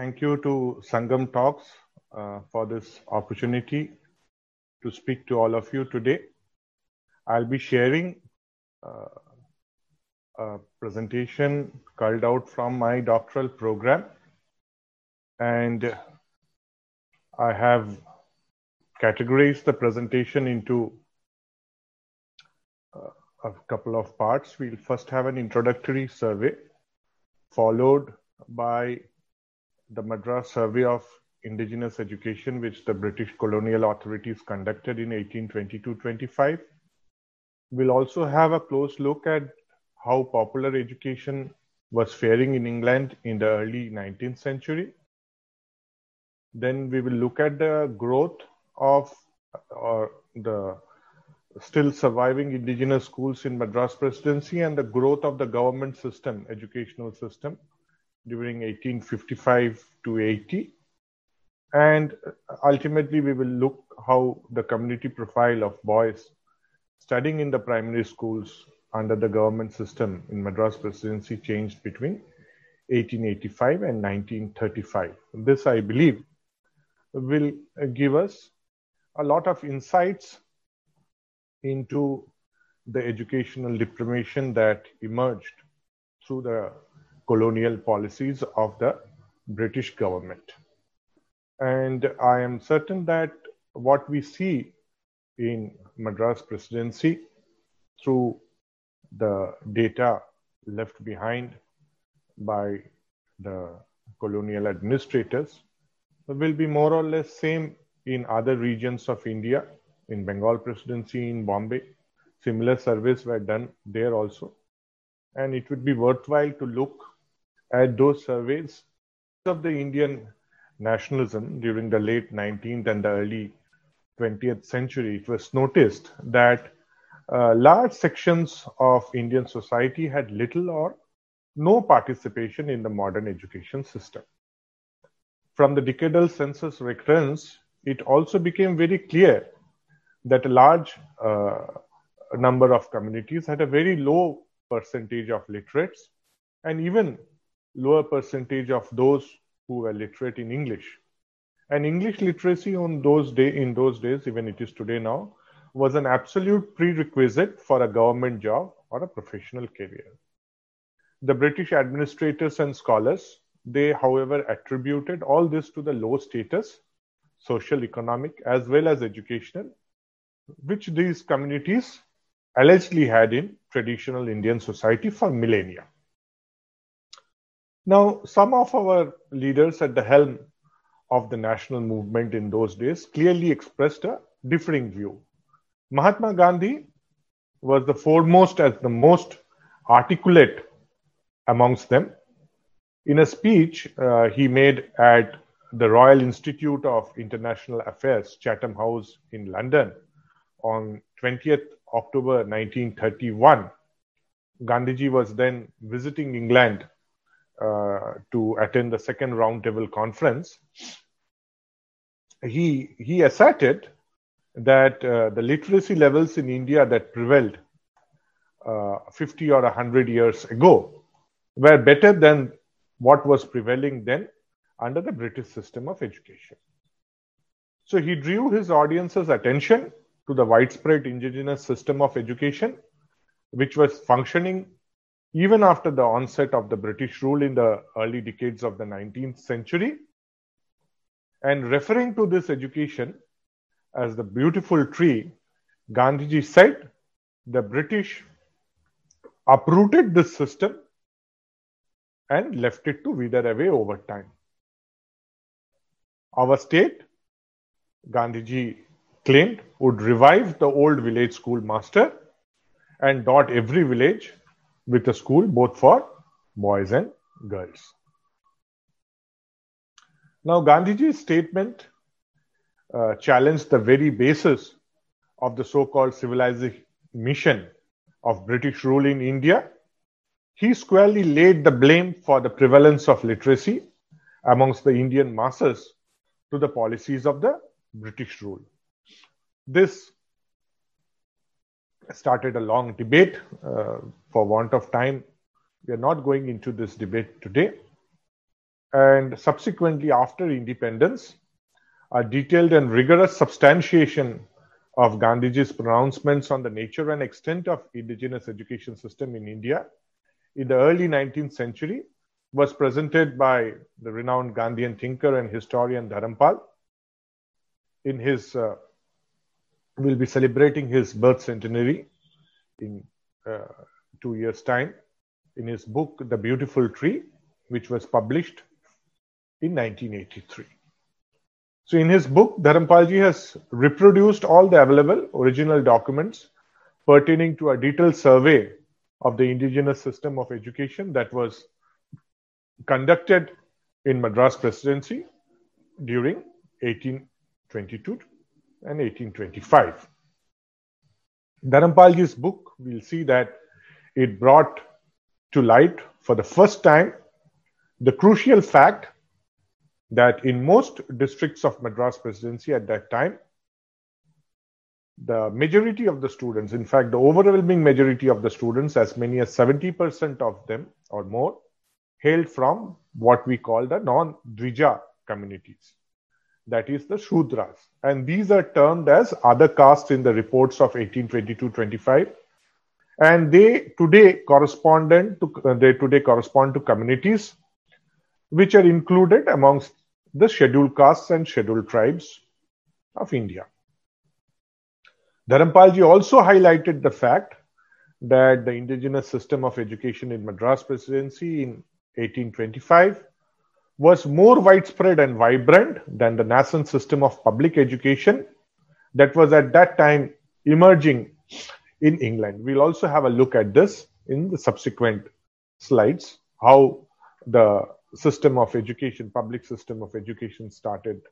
Thank you to Sangam Talks uh, for this opportunity to speak to all of you today. I'll be sharing uh, a presentation culled out from my doctoral program. And I have categorized the presentation into uh, a couple of parts. We'll first have an introductory survey, followed by the Madras Survey of Indigenous Education, which the British colonial authorities conducted in 1822-25. We'll also have a close look at how popular education was faring in England in the early 19th century. Then we will look at the growth of or the still surviving indigenous schools in Madras Presidency and the growth of the government system, educational system during 1855 to 80. And ultimately, we will look how the community profile of boys studying in the primary schools under the government system in Madras Presidency changed between 1885 and 1935. This, I believe, will give us a lot of insights into the educational deprivation that emerged through the colonial policies of the British government. And I am certain that what we see in Madras presidency through the data left behind by the colonial administrators will be more or less same in other regions of India, in Bengal presidency, in Bombay. Similar surveys were done there also. And it would be worthwhile to look at those surveys of the Indian nationalism during the late 19th and the early 20th century, it was noticed that uh, large sections of Indian society had little or no participation in the modern education system. From the decadal census records, it also became very clear that a large uh, number of communities had a very low percentage of literates and even lower percentage of those who were literate in English. And English literacy on those day in those days, even it is today now, was an absolute prerequisite for a government job or a professional career. The British administrators and scholars, they, however, attributed all this to the low status, social, economic, as well as educational, which these communities allegedly had in traditional Indian society for millennia. Now, some of our leaders at the helm of the national movement in those days clearly expressed a differing view. Mahatma Gandhi was the foremost as the most articulate amongst them. In a speech uh, he made at the Royal Institute of International Affairs, Chatham House in London, on 20th October 1931, Gandhiji was then visiting England to attend the second roundtable conference, he, he asserted that uh, the literacy levels in India that prevailed uh, 50 or 100 years ago were better than what was prevailing then under the British system of education. So he drew his audience's attention to the widespread indigenous system of education, which was functioning even after the onset of the British rule in the early decades of the 19th century. And referring to this education as the beautiful tree, Gandhiji said the British uprooted this system and left it to wither away over time. Our state, Gandhiji claimed, would revive the old village schoolmaster and dot every village with a school both for boys and girls. Now, Gandhiji's statement uh, challenged the very basis of the so called civilizing mission of British rule in India. He squarely laid the blame for the prevalence of literacy amongst the Indian masses to the policies of the British rule. This started a long debate. Uh, for want of time, we are not going into this debate today. and subsequently after independence, a detailed and rigorous substantiation of Gandhiji's pronouncements on the nature and extent of indigenous education system in India in the early 19th century was presented by the renowned Gandhian thinker and historian Dharampal in his uh, we'll be celebrating his birth centenary in uh, two years time in his book the beautiful tree which was published in 1983 so in his book, Dharampalji has reproduced all the available original documents pertaining to a detailed survey of the indigenous system of education that was conducted in Madras Presidency during 1822 and 1825. Dharampalji's book, we'll see that it brought to light for the first time the crucial fact that in most districts of Madras Presidency at that time, the majority of the students, in fact, the overwhelming majority of the students, as many as 70% of them or more, hailed from what we call the non Dvija communities, that is the Shudras. And these are termed as other castes in the reports of 1822 25. And they today correspondent to uh, they today correspond to communities which are included amongst the scheduled castes and scheduled tribes of India. Dharampalji also highlighted the fact that the indigenous system of education in Madras Presidency in 1825 was more widespread and vibrant than the nascent system of public education that was at that time emerging in England. We'll also have a look at this in the subsequent slides, how the system of education, public system of education started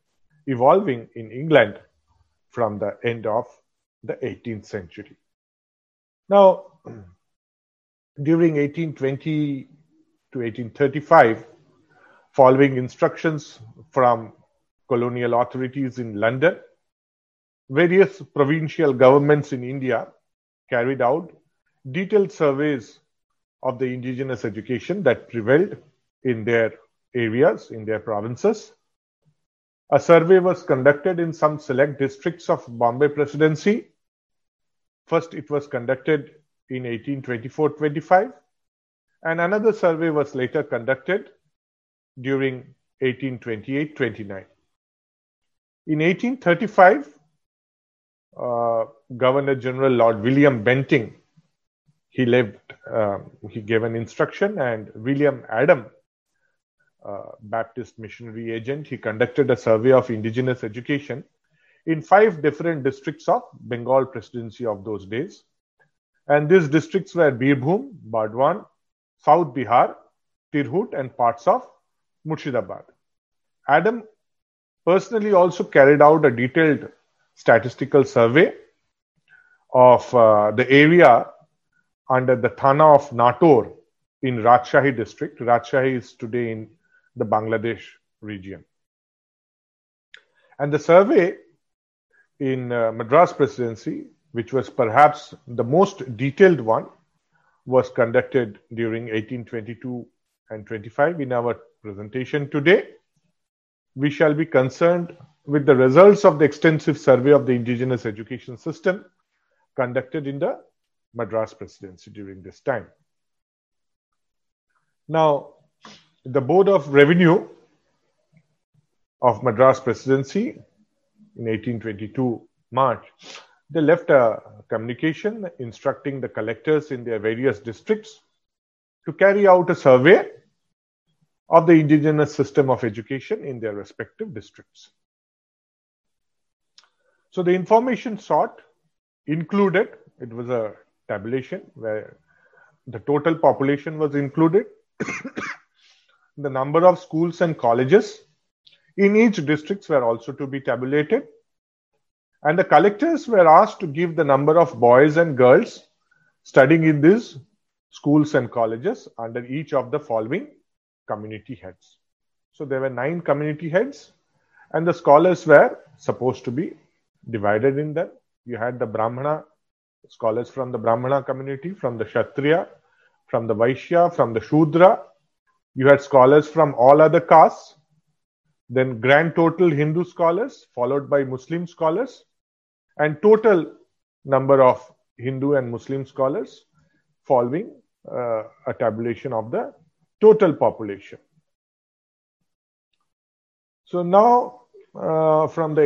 evolving in England from the end of the 18th century. Now, during 1820 to 1835, following instructions from colonial authorities in London, various provincial governments in India carried out detailed surveys of the indigenous education that prevailed in their areas, in their provinces. A survey was conducted in some select districts of Bombay Presidency. First, it was conducted in 1824-25, and another survey was later conducted during 1828-29. In 1835, uh, Governor General Lord William Bentinck he lived. Uh, he gave an instruction, and William Adam uh, Baptist missionary agent. He conducted a survey of indigenous education in five different districts of Bengal presidency of those days. And these districts were Birbhum, Burdwan, South Bihar, Tirhut, and parts of Murshidabad. Adam personally also carried out a detailed statistical survey of uh, the area under the Thana of Nator in Rajshahi district. Rajshahi is today in the Bangladesh region. And the survey in uh, Madras Presidency, which was perhaps the most detailed one, was conducted during 1822 and 25. In our presentation today, we shall be concerned with the results of the extensive survey of the indigenous education system conducted in the Madras Presidency during this time. Now, the Board of Revenue of Madras Presidency in 1822 March, they left a communication instructing the collectors in their various districts to carry out a survey of the indigenous system of education in their respective districts. So the information sought included, it was a tabulation where the total population was included the number of schools and colleges in each districts were also to be tabulated and the collectors were asked to give the number of boys and girls studying in these schools and colleges under each of the following community heads. So there were nine community heads and the scholars were supposed to be divided in them. You had the brahmana scholars from the brahmana community from the kshatriya from the vaishya from the shudra. You had scholars from all other castes, then grand total Hindu scholars, followed by Muslim scholars, and total number of Hindu and Muslim scholars following uh, a tabulation of the total population. So now, uh, from the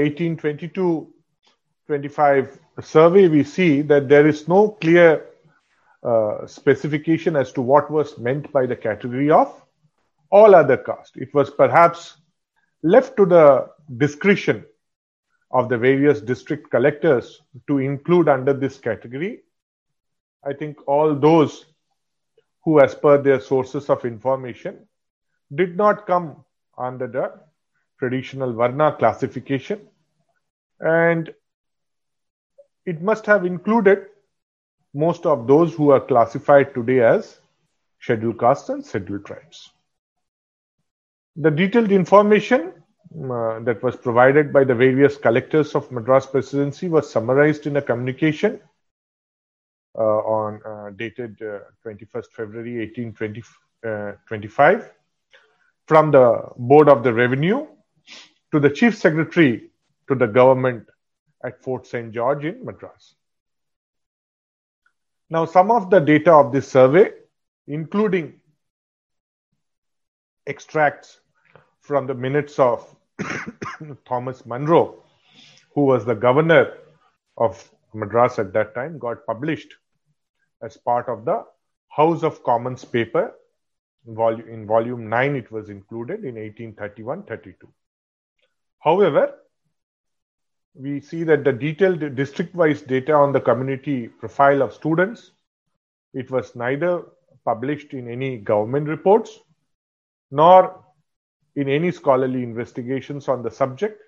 1822-25 survey, we see that there is no clear uh, specification as to what was meant by the category of all other caste. It was perhaps left to the discretion of the various district collectors to include under this category. I think all those who, as per their sources of information, did not come under the traditional Varna classification. And it must have included most of those who are classified today as scheduled castes and scheduled tribes. The detailed information uh, that was provided by the various collectors of Madras Presidency was summarized in a communication uh, on uh, dated 21st uh, February 1825 uh, from the Board of the Revenue to the Chief Secretary to the government at Fort St. George in Madras. Now, some of the data of this survey, including extracts from the minutes of Thomas Munro, who was the governor of Madras at that time, got published as part of the House of Commons paper. In volume 9, it was included in 1831 32. However, we see that the detailed district-wise data on the community profile of students, it was neither published in any government reports nor in any scholarly investigations on the subject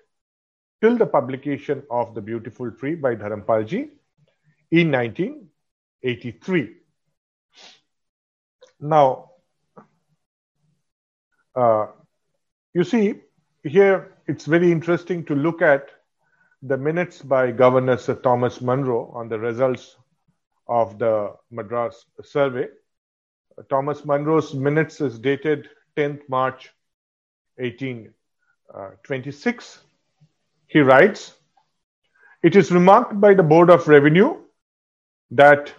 till the publication of The Beautiful Tree by Dharampalji in 1983. Now, uh, you see, here it's very interesting to look at the minutes by Governor Sir Thomas Munro on the results of the Madras survey. Thomas Munro's minutes is dated 10th March 1826. He writes, It is remarked by the Board of Revenue that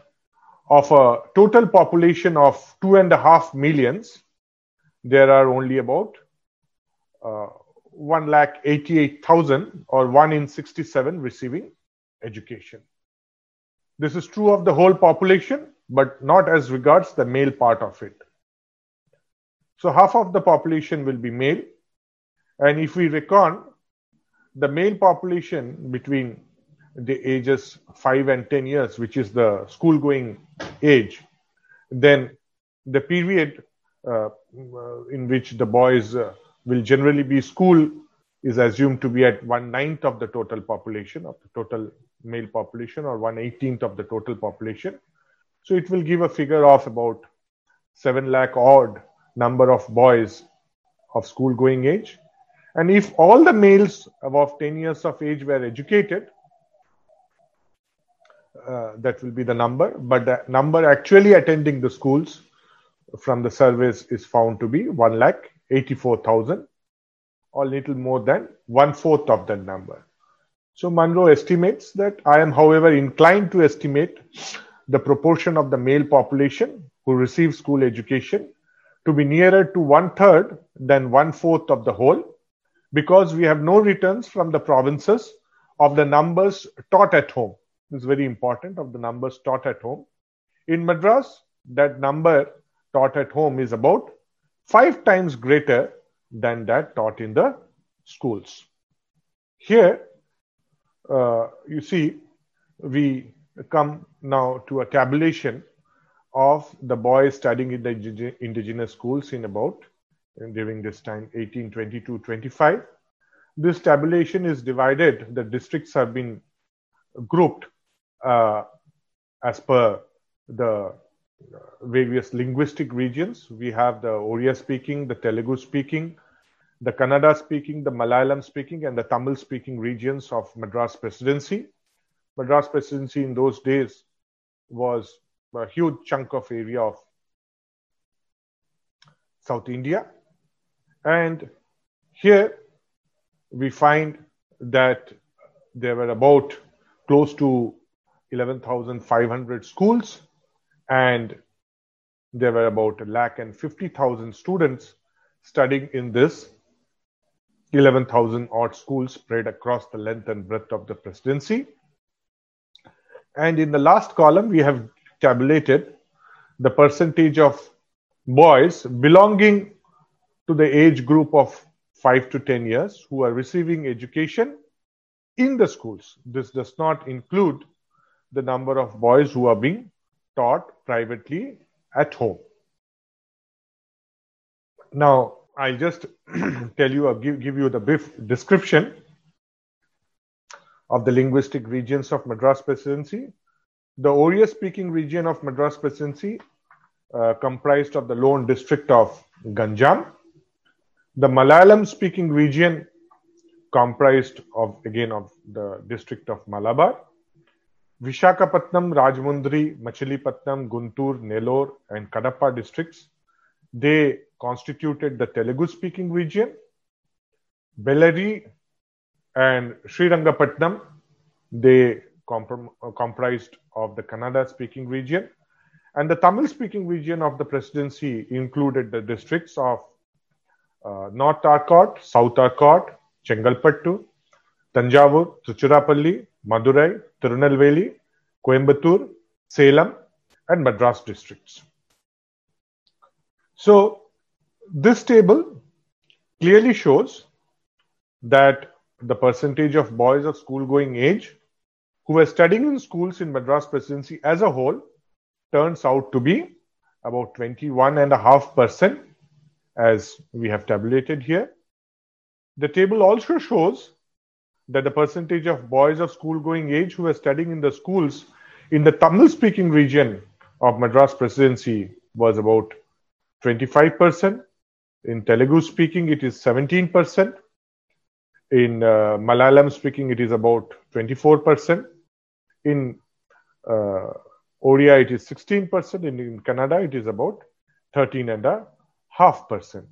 of a total population of two and a half millions, there are only about uh, 1 lakh 88,000 or 1 in 67 receiving education. This is true of the whole population, but not as regards the male part of it. So half of the population will be male. And if we reckon the male population between the ages 5 and 10 years, which is the school going age, then the period uh, in which the boys uh, will generally be school is assumed to be at one ninth of the total population of the total male population or one eighteenth of the total population. So it will give a figure of about 7 lakh odd number of boys of school going age. And if all the males above 10 years of age were educated, Uh, that will be the number. But the number actually attending the schools from the surveys is found to be 1 lakh 84,000 or little more than one fourth of that number. So Munro estimates that I am, however, inclined to estimate the proportion of the male population who receive school education to be nearer to one third than one fourth of the whole, because we have no returns from the provinces of the numbers taught at home. It's very important of the numbers taught at home. In Madras, that number taught at home is about five times greater than that taught in the schools. Here, uh, you see, we come now to a tabulation of the boys studying in the indigenous schools in about during this time 1822 25 this tabulation is divided the districts have been grouped uh, as per the various linguistic regions we have the Oriya speaking the Telugu speaking the Kannada speaking the Malayalam speaking and the Tamil speaking regions of Madras presidency Madras presidency in those days was a huge chunk of area of South India. And here we find that there were about close to 11,500 schools and there were about a lakh and 50,000 students studying in this 11,000 odd schools spread across the length and breadth of the presidency. And in the last column, we have tabulated the percentage of boys belonging to the age group of 5 to 10 years who are receiving education in the schools. This does not include the number of boys who are being taught privately at home. Now, I'll just tell you or give, give you the brief description of the linguistic regions of Madras Presidency. The Oriya speaking region of Madras Presidency uh, comprised of the lone district of Ganjam. The Malayalam speaking region comprised of again of the district of Malabar. Vishakhapatnam, Rajahmundry, Machilipatnam, Guntur, Nellore, and Kadapa districts, they constituted the Telugu speaking region. Bellary and Srirangapatnam, they comprised of the Kannada speaking region. And the Tamil speaking region of the presidency included the districts of uh, North Arcot, South Arcot, Chengalpattu, Tanjavur, Tiruchirappalli, Madurai, Tirunelveli, Coimbatore, Salem, and Madras districts. So, this table clearly shows that the percentage of boys of school going age who were studying in schools in Madras Presidency as a whole turns out to be about 21.5% as we have tabulated here. The table also shows that the percentage of boys of school going age who are studying in the schools in the Tamil speaking region of Madras Presidency was about 25%. In Telugu speaking, it is 17%. In uh, Malayalam speaking, it is about 24%. In uh, Oriya, it is 16%. In, in Kannada, it is about 13.5%.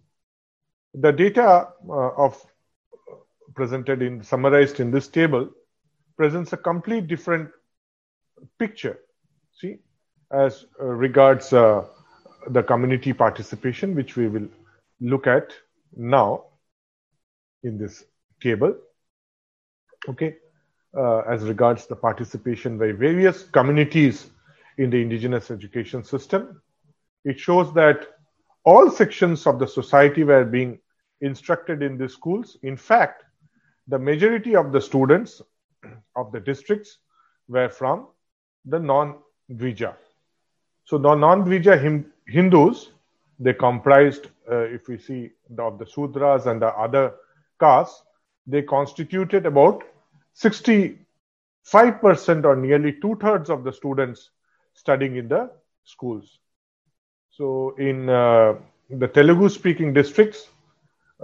The data uh, of presented in summarized in this table presents a complete different picture. See, as uh, regards uh, the community participation, which we will look at now in this table. Okay, uh, as regards the participation by various communities in the indigenous education system, it shows that all sections of the society were being instructed in the schools. In fact, the majority of the students of the districts were from the non-Dvija. So the non-Dvija Hindus, they comprised, uh, if we see the, of the Sudras and the other castes, they constituted about 65% or nearly two-thirds of the students studying in the schools. So in uh, the Telugu-speaking districts,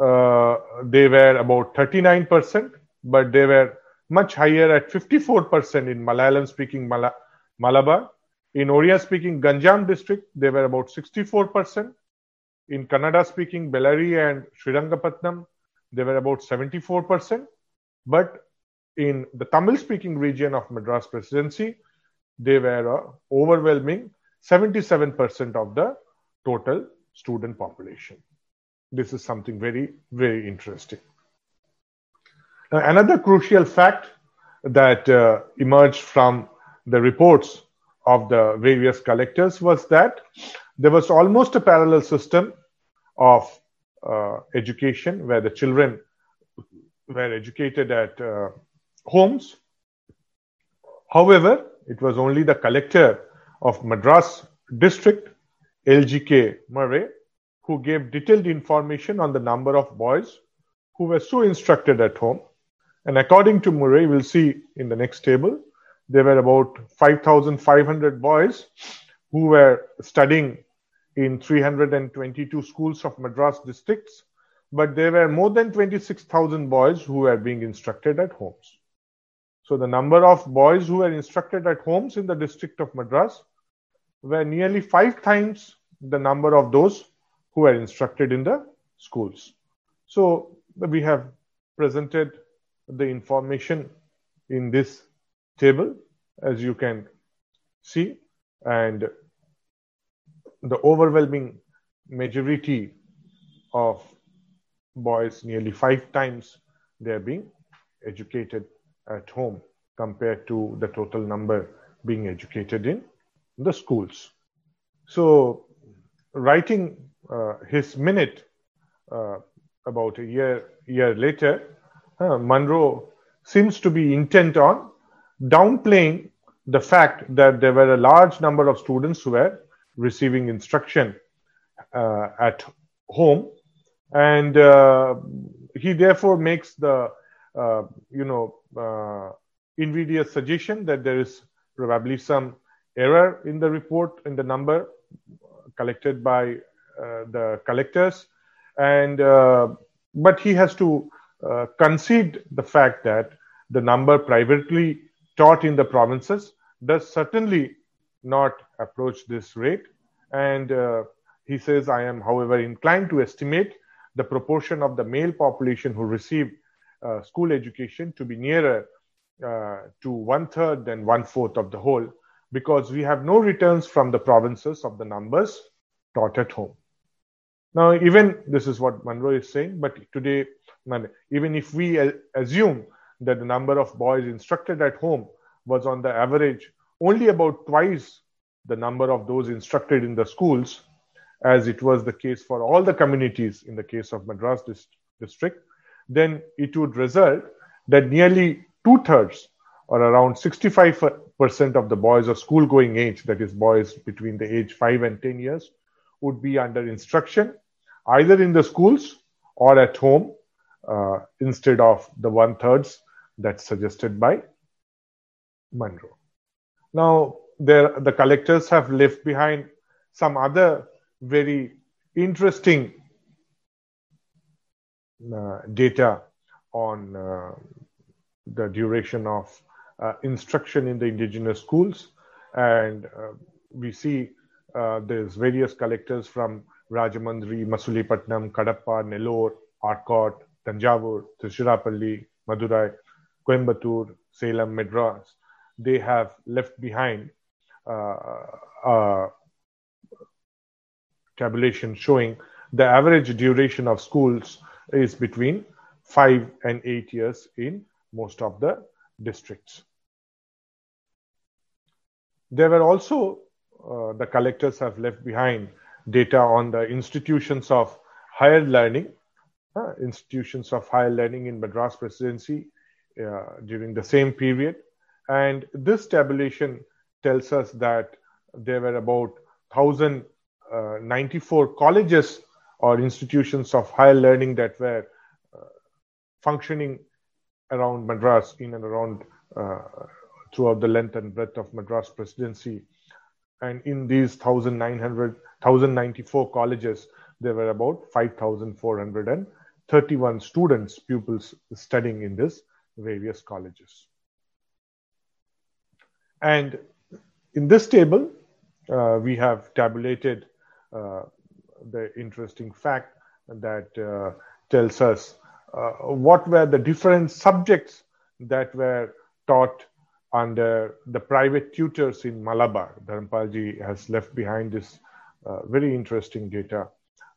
Uh, they were about 39%, but they were much higher at 54% in Malayalam speaking Mala- Malabar. In Oriya speaking Ganjam district, they were about 64%. In Kannada speaking Bellary and Srirangapatnam, they were about 74%. But in the Tamil speaking region of Madras Presidency, they were a overwhelming 77% of the total student population. This is something very, very interesting. Now, another crucial fact that uh, emerged from the reports of the various collectors was that there was almost a parallel system of uh, education where the children were educated at uh, homes. However, it was only the collector of Madras district, LGK Murray, who gave detailed information on the number of boys who were so instructed at home. And according to Murray, we'll see in the next table, there were about 5,500 boys who were studying in 322 schools of Madras districts, but there were more than 26,000 boys who were being instructed at homes. So the number of boys who were instructed at homes in the district of Madras were nearly five times the number of those who are instructed in the schools. So we have presented the information in this table as you can see and the overwhelming majority of boys nearly five times they're being educated at home compared to the total number being educated in the schools. So, writing his minute uh, about a year year later, uh, Munro seems to be intent on downplaying the fact that there were a large number of students who were receiving instruction uh, at home, and uh, he therefore makes the uh, you know invidious suggestion that there is probably some error in the report in the number collected by uh, the collectors and uh, but he has to uh, concede the fact that the number privately taught in the provinces does certainly not approach this rate and uh, he says i am however inclined to estimate the proportion of the male population who receive uh, school education to be nearer uh, to one third than one fourth of the whole because we have no returns from the provinces of the numbers taught at home. Now, even this is what Munro is saying, but today, even if we assume that the number of boys instructed at home was on the average only about twice the number of those instructed in the schools, as it was the case for all the communities in the case of Madras district, then it would result that nearly two thirds or around 65% of the boys of school going age, that is, boys between the age 5 and 10 years, would be under instruction either in the schools or at home uh, instead of the one thirds that's suggested by Munro. Now, there, the collectors have left behind some other very interesting uh, data on uh, the duration of uh, instruction in the indigenous schools. And uh, we see uh, there's various collectors from Rajahmundry, Masulipatnam, Kadapa, Nellore, Arcot, Tanjavur, Tiruchirappalli, Madurai, Coimbatore, Salem, Madras. They have left behind uh, tabulation showing the average duration of schools is between five and eight years in most of the districts. There were also, uh, the collectors have left behind data on the institutions of higher learning, uh, institutions of higher learning in Madras Presidency uh, during the same period. And this tabulation tells us that there were about 1,094 uh, colleges or institutions of higher learning that were functioning around Madras, in and around uh, throughout the length and breadth of Madras presidency. And in these 1,900, 1,094 colleges, there were about 5,431 students, pupils studying in these various colleges. And in this table, uh, we have tabulated uh, the interesting fact that uh, tells us uh, what were the different subjects that were taught under the private tutors in Malabar. Dharampalji has left behind this uh, very interesting data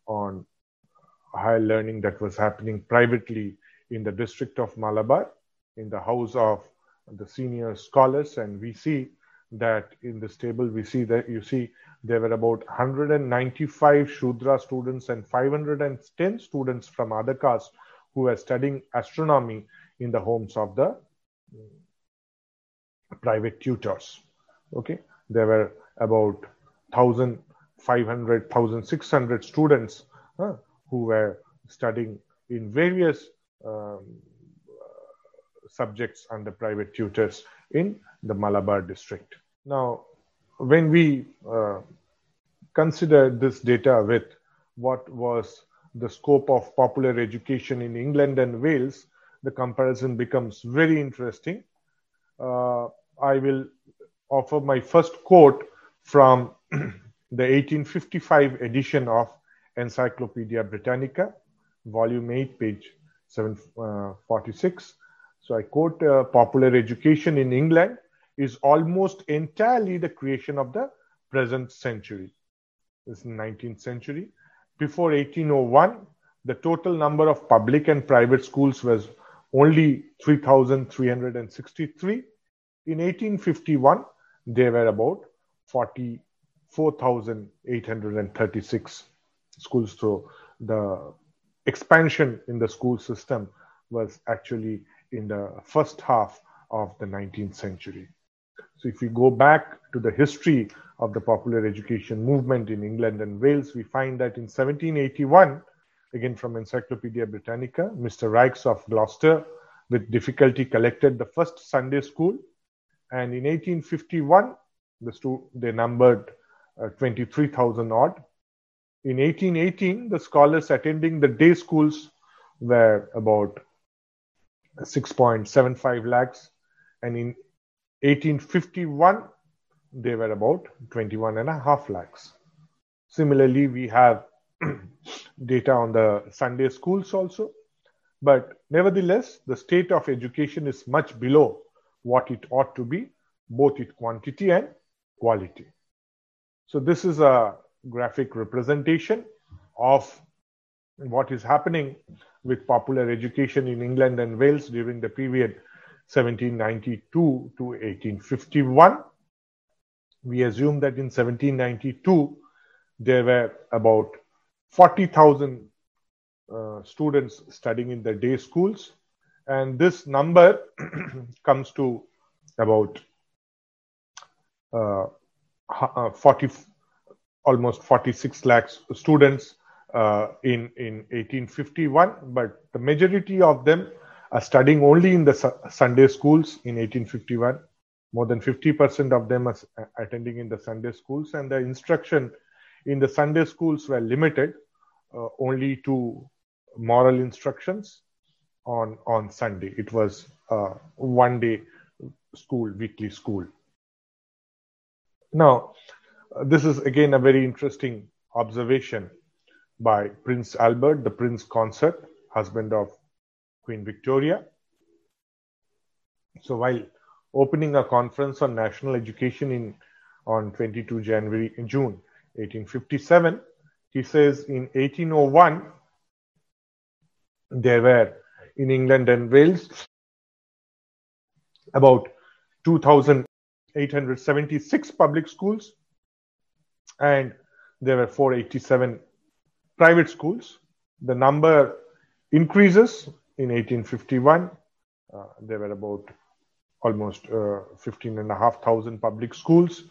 on higher learning that was happening privately in the district of Malabar, in the house of the senior scholars. And we see that in this table, we see that you see there were about 195 Shudra students and 510 students from other castes who were studying astronomy in the homes of the private tutors. Okay, there were about 1,500, 1,600 students uh, who were studying in various um, subjects under private tutors in the Malabar district. Now, when we uh, consider this data with what was the scope of popular education in England and Wales, the comparison becomes very interesting. Uh, I will offer my first quote from the 1855 edition of Encyclopedia Britannica, volume 8, page 746. Uh, so I quote uh, Popular education in England is almost entirely the creation of the present century. This is 19th century. Before 1801, the total number of public and private schools was only 3,363. In 1851, there were about 44,836 schools. So the expansion in the school system was actually in the first half of the 19th century. So if we go back to the history of the popular education movement in England and Wales, we find that in 1781, again from Encyclopedia Britannica, Mr. Raikes of Gloucester with difficulty collected the first Sunday school. And in 1851, the stu- they numbered uh, 23,000 odd. In 1818, the scholars attending the day schools were about 6.75 lakhs. And in 1851, they were about 21 and a half lakhs. Similarly, we have data on the Sunday schools also. But nevertheless, the state of education is much below what it ought to be, both in quantity and quality. So this is a graphic representation of what is happening with popular education in England and Wales during the period 1792 to 1851. We assume that in 1792 there were about 40,000 uh, students studying in the day schools, and this number comes to about uh, uh, 40, almost 46 lakhs students uh, in, in 1851, but the majority of them are studying only in the su- Sunday schools in 1851. More than 50% of them are attending in the Sunday schools, and the instruction in the Sunday schools were limited uh, only to moral instructions on on Sunday. It was uh, one day school, weekly school. Now, this is again a very interesting observation by Prince Albert, the Prince Consort, husband of Queen Victoria. So while opening a conference on national education in on 22 January June 1857, he says in 1801 there were in England and Wales about 2,876 public schools and there were 487 private schools. The number increases in 1851. Uh, there were about almost uh, 15,500 public schools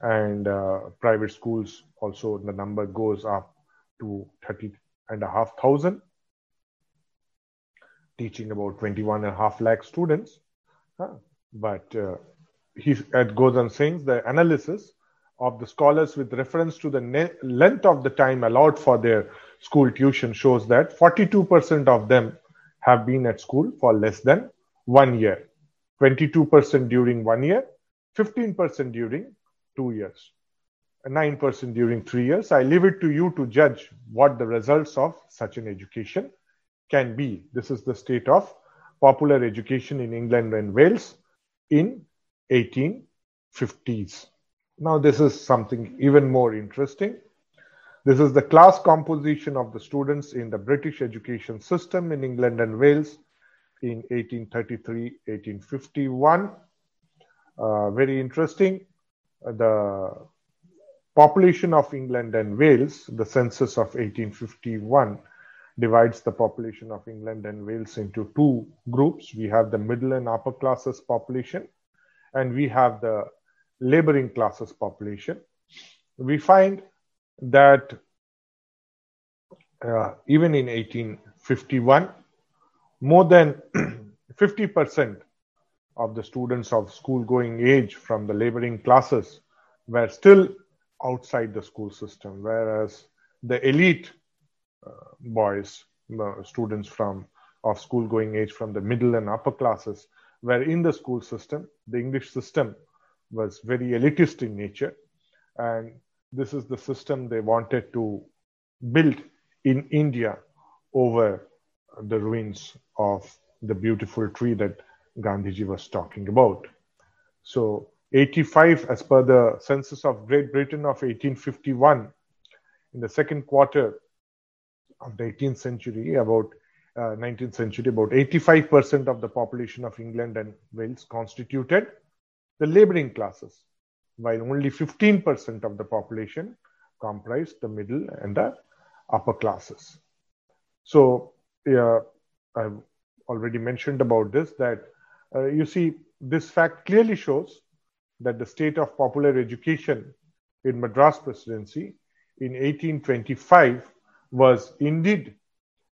and uh, private schools also the number goes up to 30 and a half thousand teaching about 21 and a half lakh students huh? but uh, he goes on saying the analysis of the scholars with reference to the ne- length of the time allowed for their school tuition shows that 42% of them have been at school for less than one year 22% during one year 15% during two years 9% during three years. I leave it to you to judge what the results of such an education can be. This is the state of popular education in England and Wales in 1850s. Now, this is something even more interesting. This is the class composition of the students in the British education system in England and Wales in 1833 1851. Uh, very interesting. Uh, the population of England and Wales, the census of 1851 divides the population of England and Wales into two groups. We have the middle and upper classes population, and we have the laboring classes population. We find that uh, even in 1851, more than 50% of the students of school going age from the laboring classes were still outside the school system, whereas the elite boys, uh, students from of school going age from the middle and upper classes, were in the school system. The English system was very elitist in nature, and this is the system they wanted to build in India over the ruins of the beautiful tree that Gandhiji was talking about. So 85, as per the census of Great Britain of 1851, in the second quarter of the 18th century, about uh, 19th century, about 85% of the population of England and Wales constituted the laboring classes, while only 15% of the population comprised the middle and the upper classes. So, uh, I've already mentioned about this that uh, you see, this fact clearly shows that the state of popular education in Madras Presidency in 1825 was indeed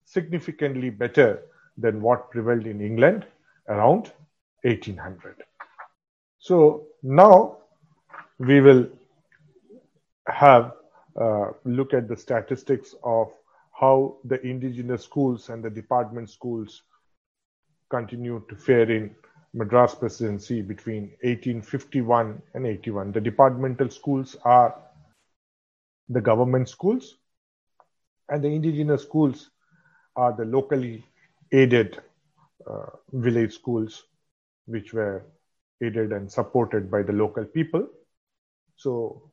significantly better than what prevailed in England around 1800. So now we will have uh, look at the statistics of how the indigenous schools and the department schools continued to fare in Madras Presidency between 1851 and 81. The departmental schools are the government schools, and the indigenous schools are the locally aided uh, village schools, which were aided and supported by the local people. So,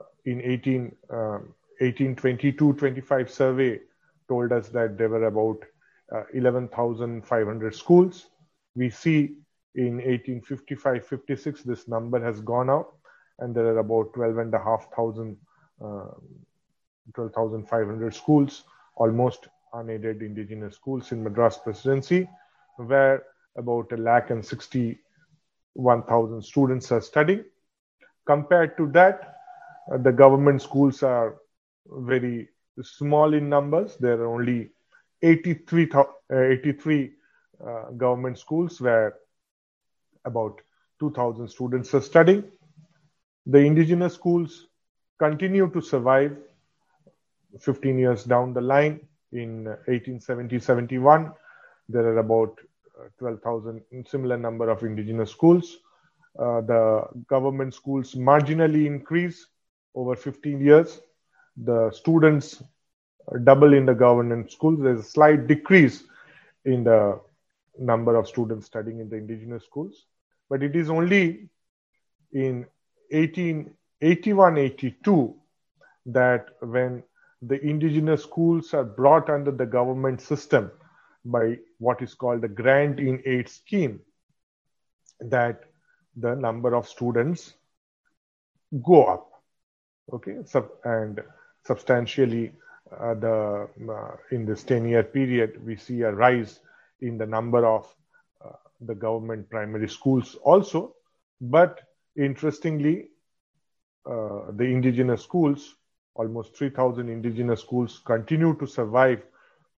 uh, in 18, um, 1822-25 survey told us that there were about uh, 11,500 schools. We see in 1855-56 this number has gone up and there are about 12 and a half thousand uh, 12,500 schools almost unaided indigenous schools in madras presidency where about a lakh and 61,000 students are studying. Compared to that uh, the government schools are very small in numbers. There are only 83, uh, 83 uh, government schools where about 2,000 students are studying. The indigenous schools continue to survive 15 years down the line. In 1870-71, there are about uh, 12,000 similar number of indigenous schools. Uh, the government schools marginally increase over 15 years. The students double in the government schools. There's a slight decrease in the number of students studying in the indigenous schools. But it is only in 1881-82 that when the indigenous schools are brought under the government system by what is called the grant in aid scheme, that the number of students go up. Okay, so, and substantially uh, the uh, in this 10 year period we see a rise in the number of uh, the government primary schools also but interestingly uh, the indigenous schools almost 3000 indigenous schools continue to survive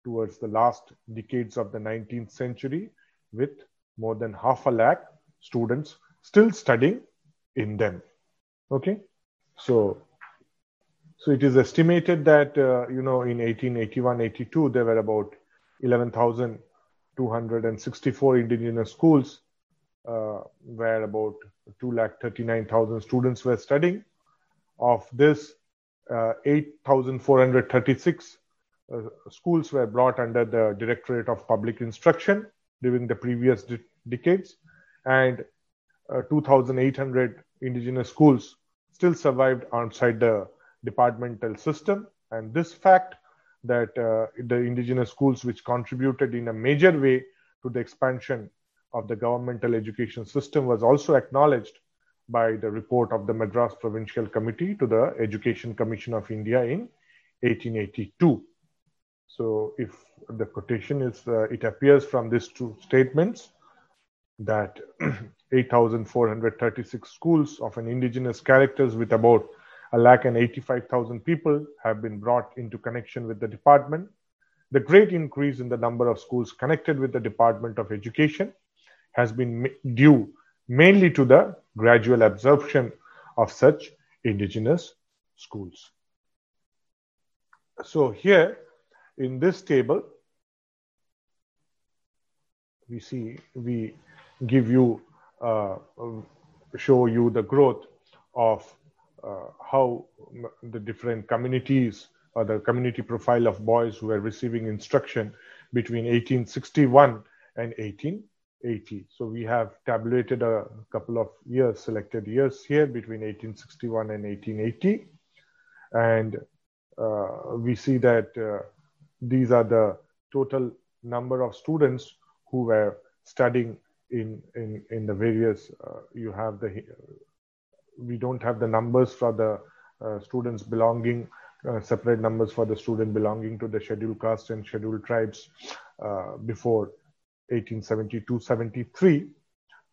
towards the last decades of the 19th century with more than half a lakh students still studying in them okay so so it is estimated that, uh, you know, in 1881, 82, there were about 11,264 indigenous schools uh, where about 2,39,000 students were studying. Of this, uh, 8,436 uh, schools were brought under the Directorate of Public Instruction during the previous de- decades, and uh, 2,800 indigenous schools still survived outside the departmental system. And this fact that uh, the indigenous schools, which contributed in a major way to the expansion of the governmental education system, was also acknowledged by the report of the Madras Provincial Committee to the Education Commission of India in 1882. So, if the quotation is, uh, it appears from these two statements that 8,436 schools of an indigenous characters with about a lakh and 85,000 people have been brought into connection with the department. The great increase in the number of schools connected with the Department of Education has been due mainly to the gradual absorption of such indigenous schools. So here in this table, we see, we give you, uh, show you the growth of uh, how the different communities or the community profile of boys who were receiving instruction between 1861 and 1880. So we have tabulated a couple of years, selected years here between 1861 and 1880. And uh, we see that uh, these are the total number of students who were studying in in in the various uh, you have the we don't have the numbers for the uh, students belonging uh, separate numbers for the student belonging to the scheduled caste and scheduled tribes uh, before 1872-73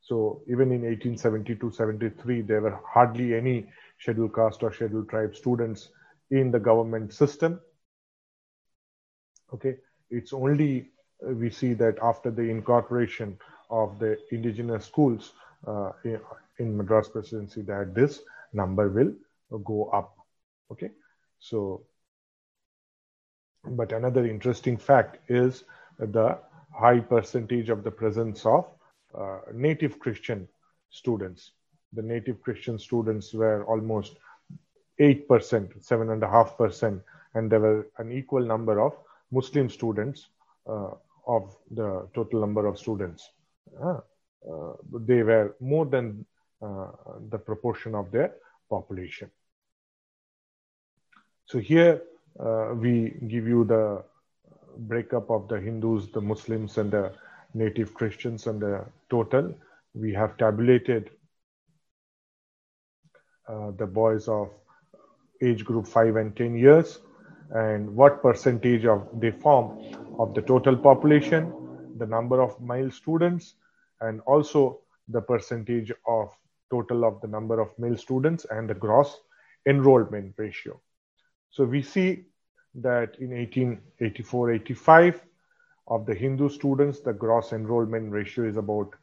so even in 1872-73 there were hardly any scheduled caste or scheduled tribe students in the government system okay it's only uh, we see that after the incorporation of the indigenous schools uh, in, in, Madras presidency that this number will go up. Okay, so but another interesting fact is the high percentage of the presence of uh, native Christian students. The native Christian students were almost 8%, 7.5%, and there were an equal number of Muslim students uh, of the total number of students. Uh, uh, they were more than uh, the proportion of their population. So here uh, we give you the breakup of the Hindus, the Muslims, and the native Christians, and the total. We have tabulated uh, the boys of age group 5 and 10 years and what percentage of they form of the total population, the number of male students, and also the percentage of total of the number of male students and the gross enrollment ratio. So we see that in 1884-85 of the Hindu students, the gross enrollment ratio is about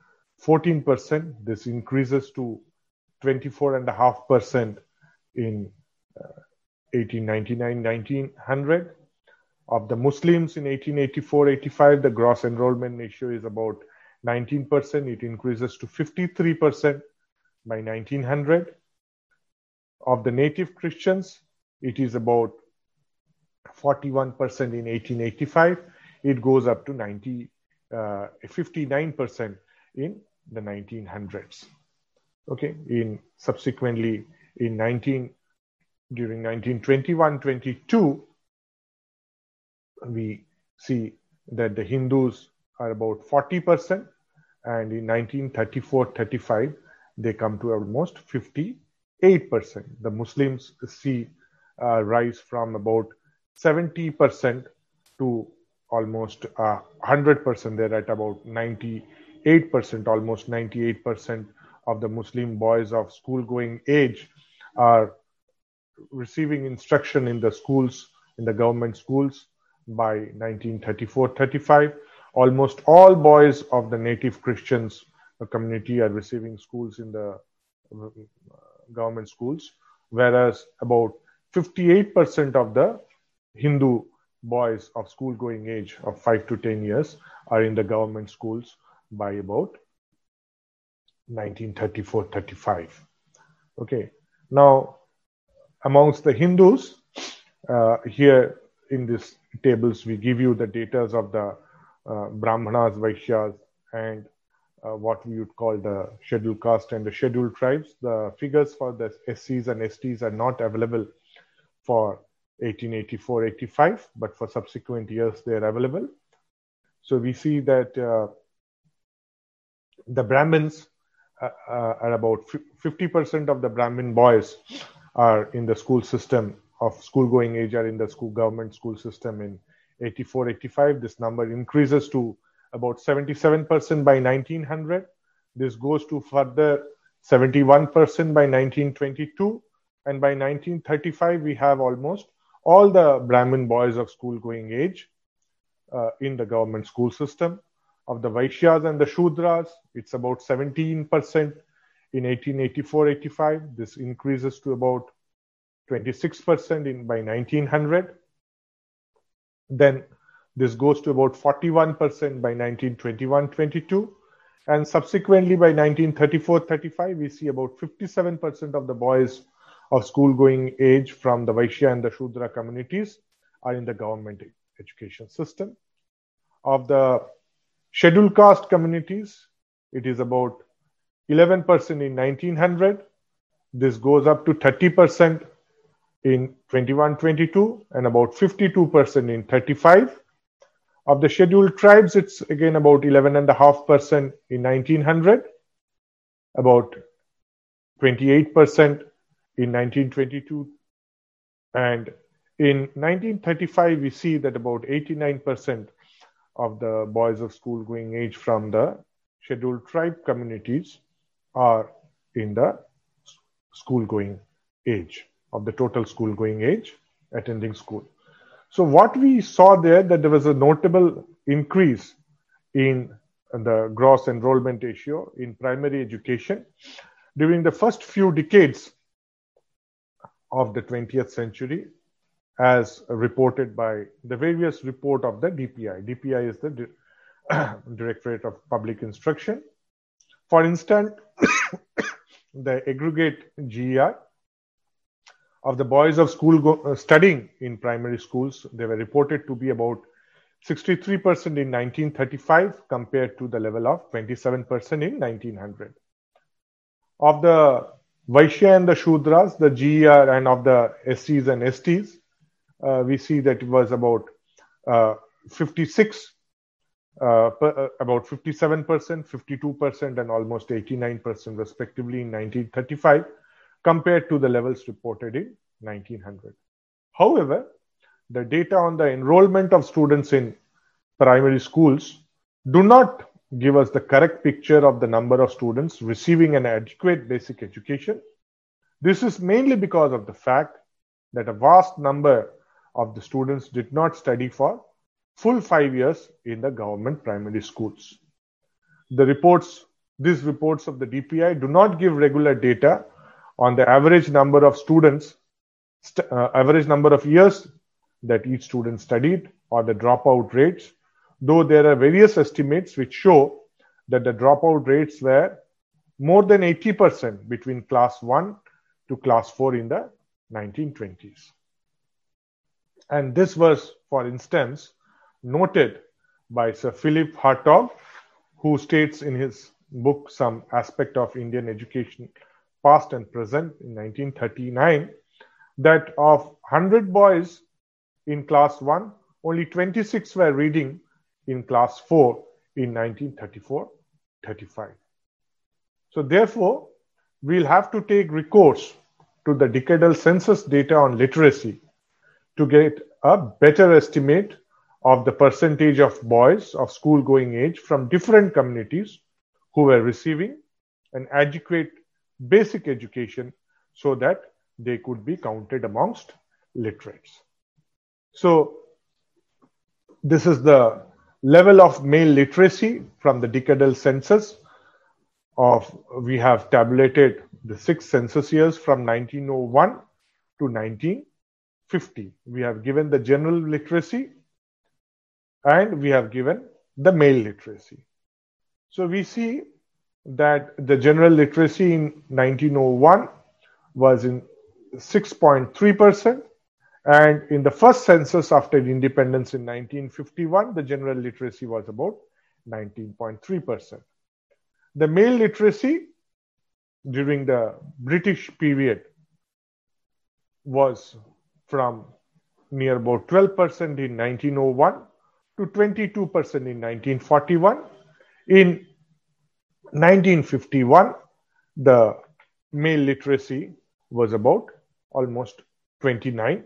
14%. This increases to 24.5% in uh, 1899-1900. Of the Muslims in 1884-85, the gross enrollment ratio is about 19%. It increases to 53% by 1900. Of the native Christians, it is about 41% in 1885. It goes up to 90, uh, 59% in the 1900s. Okay, in subsequently in 19 during 1921-22, we see that the Hindus are about 40%, and in 1934-35, they come to almost 58%. The Muslims see uh, rise from about 70% to almost uh, 100%. They're at about 98%, almost 98% of the Muslim boys of school-going age are receiving instruction in the schools, in the government schools by 1934-35. Almost all boys of the native Christians community are receiving schools in the uh, government schools, whereas about 58% of the Hindu boys of school going age of 5 to 10 years are in the government schools by about 1934 35 okay now amongst the Hindus, uh, here in these tables, we give you the data of the uh, Brahmanas, Vaishyas, and uh, what we would call the scheduled caste and the scheduled tribes. The figures for the SCs and STs are not available for 1884-85, but for subsequent years they are available. So we see that uh, the Brahmins uh, uh, are about 50% of the Brahmin boys are in the school system of school going age are in the school government school system in 84 85 this number increases to about 77% by 1900 this goes to further 71% by 1922 and by 1935 we have almost all the brahmin boys of school going age uh, in the government school system of the vaishyas and the shudras it's about 17% in 1884-85. This increases to about 26% in by 1900. Then this goes to about 41% by 1921-22. And subsequently by 1934-35, we see about 57% of the boys of school-going age from the Vaishya and the Shudra communities are in the government education system. Of the scheduled caste communities, it is about 11% in 1900. This goes up to 30% in 21-22 and about 52% in 35. Of the scheduled tribes, it's again about 11.5% in 1900, about 28% in 1922, and in 1935, we see that about 89% of the boys of school going age from the scheduled tribe communities are in the school going age of the total school going age attending school. So what we saw there that there was a notable increase in the gross enrollment ratio in primary education during the first few decades of the 20th century as reported by the various report of the DPI. DPI is the Directorate of Public Instruction. For instance, the aggregate GER of the boys of school go, uh, studying in primary schools, they were reported to be about 63% in 1935 compared to the level of 27% in 1900. Of the Vaishya and the Shudras, the GER and of the SCs and STs, uh, we see that it was about uh, 56, uh, per, uh, about 57%, 52%, and almost 89% respectively in 1935 compared to the levels reported in 1900. However, the data on the enrollment of students in primary schools do not give us the correct picture of the number of students receiving an adequate basic education. This is mainly because of the fact that a vast number of the students did not study for full five years in the government primary schools. The reports, these reports of the DPI do not give regular data on the average number of students, st- uh, average number of years that each student studied or the dropout rates, though there are various estimates which show that the dropout rates were more than 80% between class 1 to class 4 in the 1920s. And this was, for instance, noted by Sir Philip Hartog, who states in his book some aspect of Indian education past and present in 1939 that of 100 boys in class 1 only 26 were reading in class 4 in 1934 35 so therefore we'll have to take recourse to the decadal census data on literacy to get a better estimate of the percentage of boys of school going age from different communities who were receiving an adequate basic education so that they could be counted amongst literates. So, this is the level of male literacy from the decadal census of we have tabulated the six census years from 1901 to 1950 we have given the general literacy and we have given the male literacy. So we see that the general literacy in 1901 was in 6.3%, and in the first census after independence in 1951, the general literacy was about 19.3%. The male literacy during the British period was from near about 12% in 1901 to 22% in 1941. In 1951, the male literacy was about almost 29%.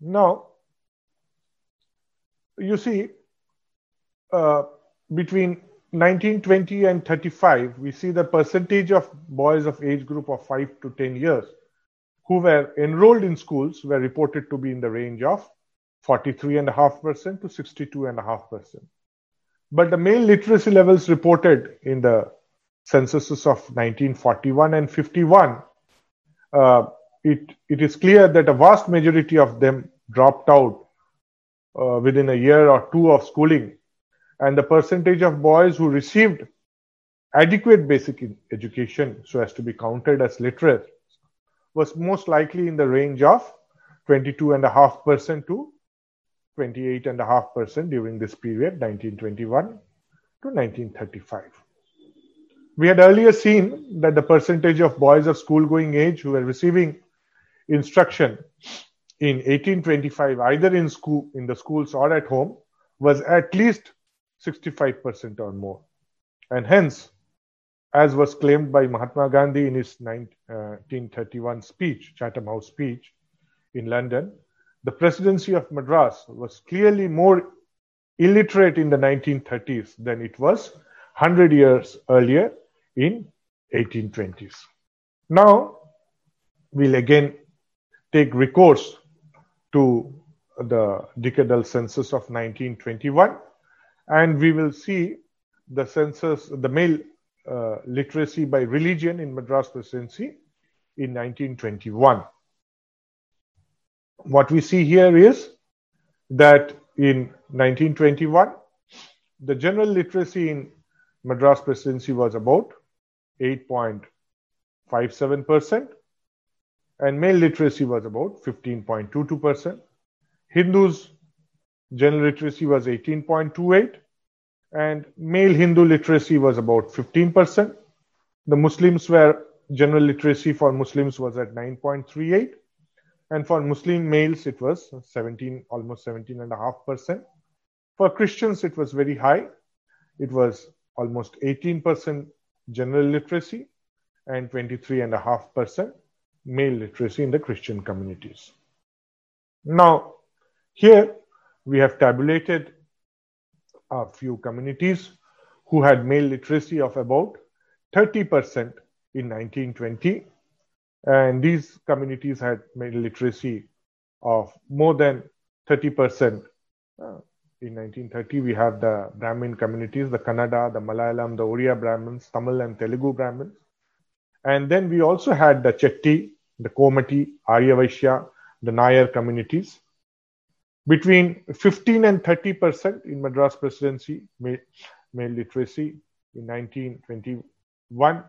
Now, you see, uh, between 1920 and 35, we see the percentage of boys of age group of 5 to 10 years who were enrolled in schools were reported to be in the range of 43.5% to 62.5%. But the male literacy levels reported in the censuses of 1941 and 51, uh, it, it is clear that a vast majority of them dropped out uh, within a year or two of schooling. And the percentage of boys who received adequate basic education so as to be counted as literate was most likely in the range of 22.5% to 28.5% during this period, 1921 to 1935. We had earlier seen that the percentage of boys of school going age who were receiving instruction in 1825, either in school, in the schools or at home, was at least 65% or more. And hence, as was claimed by Mahatma Gandhi in his 1931 uh, speech, Chatham House speech in London, the presidency of Madras was clearly more illiterate in the 1930s than it was 100 years earlier in 1820s. Now, we'll again take recourse to the decadal census of 1921 and we will see the census, the male uh, literacy by religion in Madras presidency in 1921. What we see here is that in 1921, the general literacy in Madras presidency was about 8.57%, and male literacy was about 15.22%. Hindus general literacy was 18.28 and male Hindu literacy was about 15%. The Muslims were general literacy for Muslims was at 9.38 and for Muslim males it was 17 almost 17 and a half percent. For Christians it was very high. It was almost 18% general literacy and 23 male literacy in the Christian communities. Now here we have tabulated a few communities who had male literacy of about 30% in 1920. And these communities had male literacy of more than 30%. Uh, in 1930, we have the Brahmin communities, the Kannada, the Malayalam, the Oriya Brahmins, Tamil and Telugu Brahmins. And then we also had the Chetty, the Komati, Arya Vaishya, the Nayar communities between 15 and 30 percent in Madras presidency male, literacy in 1921.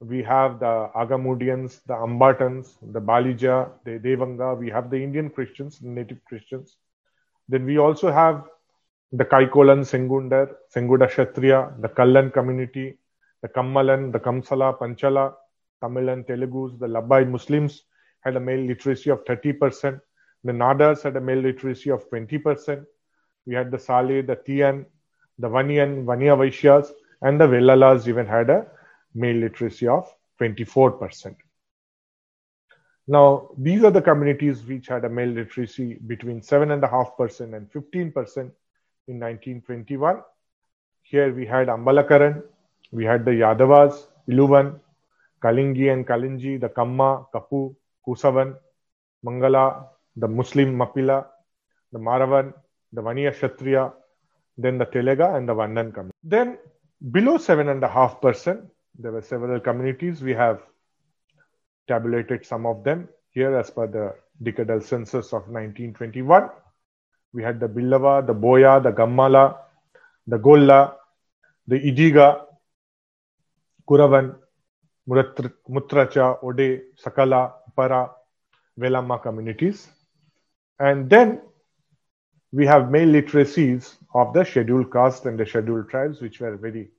We have the Agamudians, the Ambatans, the Balija, the Devanga. We have the Indian Christians, native Christians. Then we also have the Kaikolan Sengundar, Senguda Kshatriya, the Kallan community, the Kammalan, the Kamsala, Panchala, Tamil and Telugus, the Labbai Muslims had a male literacy of 30 percent the Nadas had a male literacy of 20%. We had the Sale, the Tiyan, the Vaniyan, Vaniya Vaishyas, and the Vellalas even had a male literacy of 24%. Now, these are the communities which had a male literacy between 7.5% and 15% in 1921. Here we had Ambalakaran, we had the Yadavas, Iluvan, Kalingi and Kalinji, the Kamma, Kapu, Kusavan, Mangala, the Muslim Mapila, the Maravan, the Vaniya Kshatriya, then the Telega and the Vandan community. Then below 7.5%, there were several communities. We have tabulated some of them here as per the decadal census of 1921. We had the Billava, the Boya, the Gammala, the Golla, the Idiga, Kuravan, Mutracha, Ode, Sakala, Para, Velama communities. And then we have male literacies of the scheduled caste and the scheduled tribes, which were very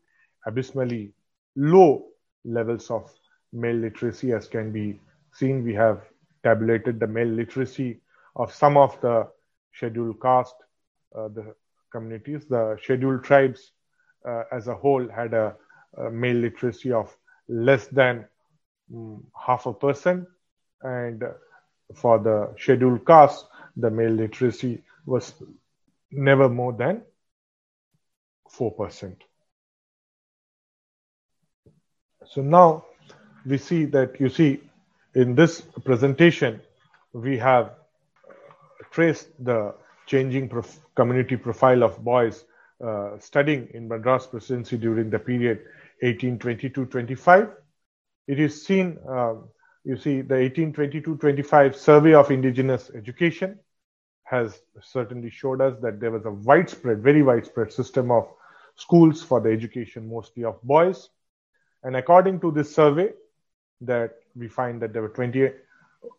abysmally low levels of male literacy, as can be seen. We have tabulated the male literacy of some of the scheduled caste, uh, the communities. The scheduled tribes uh, as a whole had a, a, male literacy of less than um, half a percent. And for the scheduled caste, the male literacy was never more than 4%. So now we see that you see in this presentation, we have traced the changing prof community profile of boys uh, studying in Madras presidency during the period 1822-25. It is seen uh, you see the 1822-25 survey of indigenous education has certainly showed us that there was a widespread very widespread system of schools for the education mostly of boys and according to this survey that we find that there were 20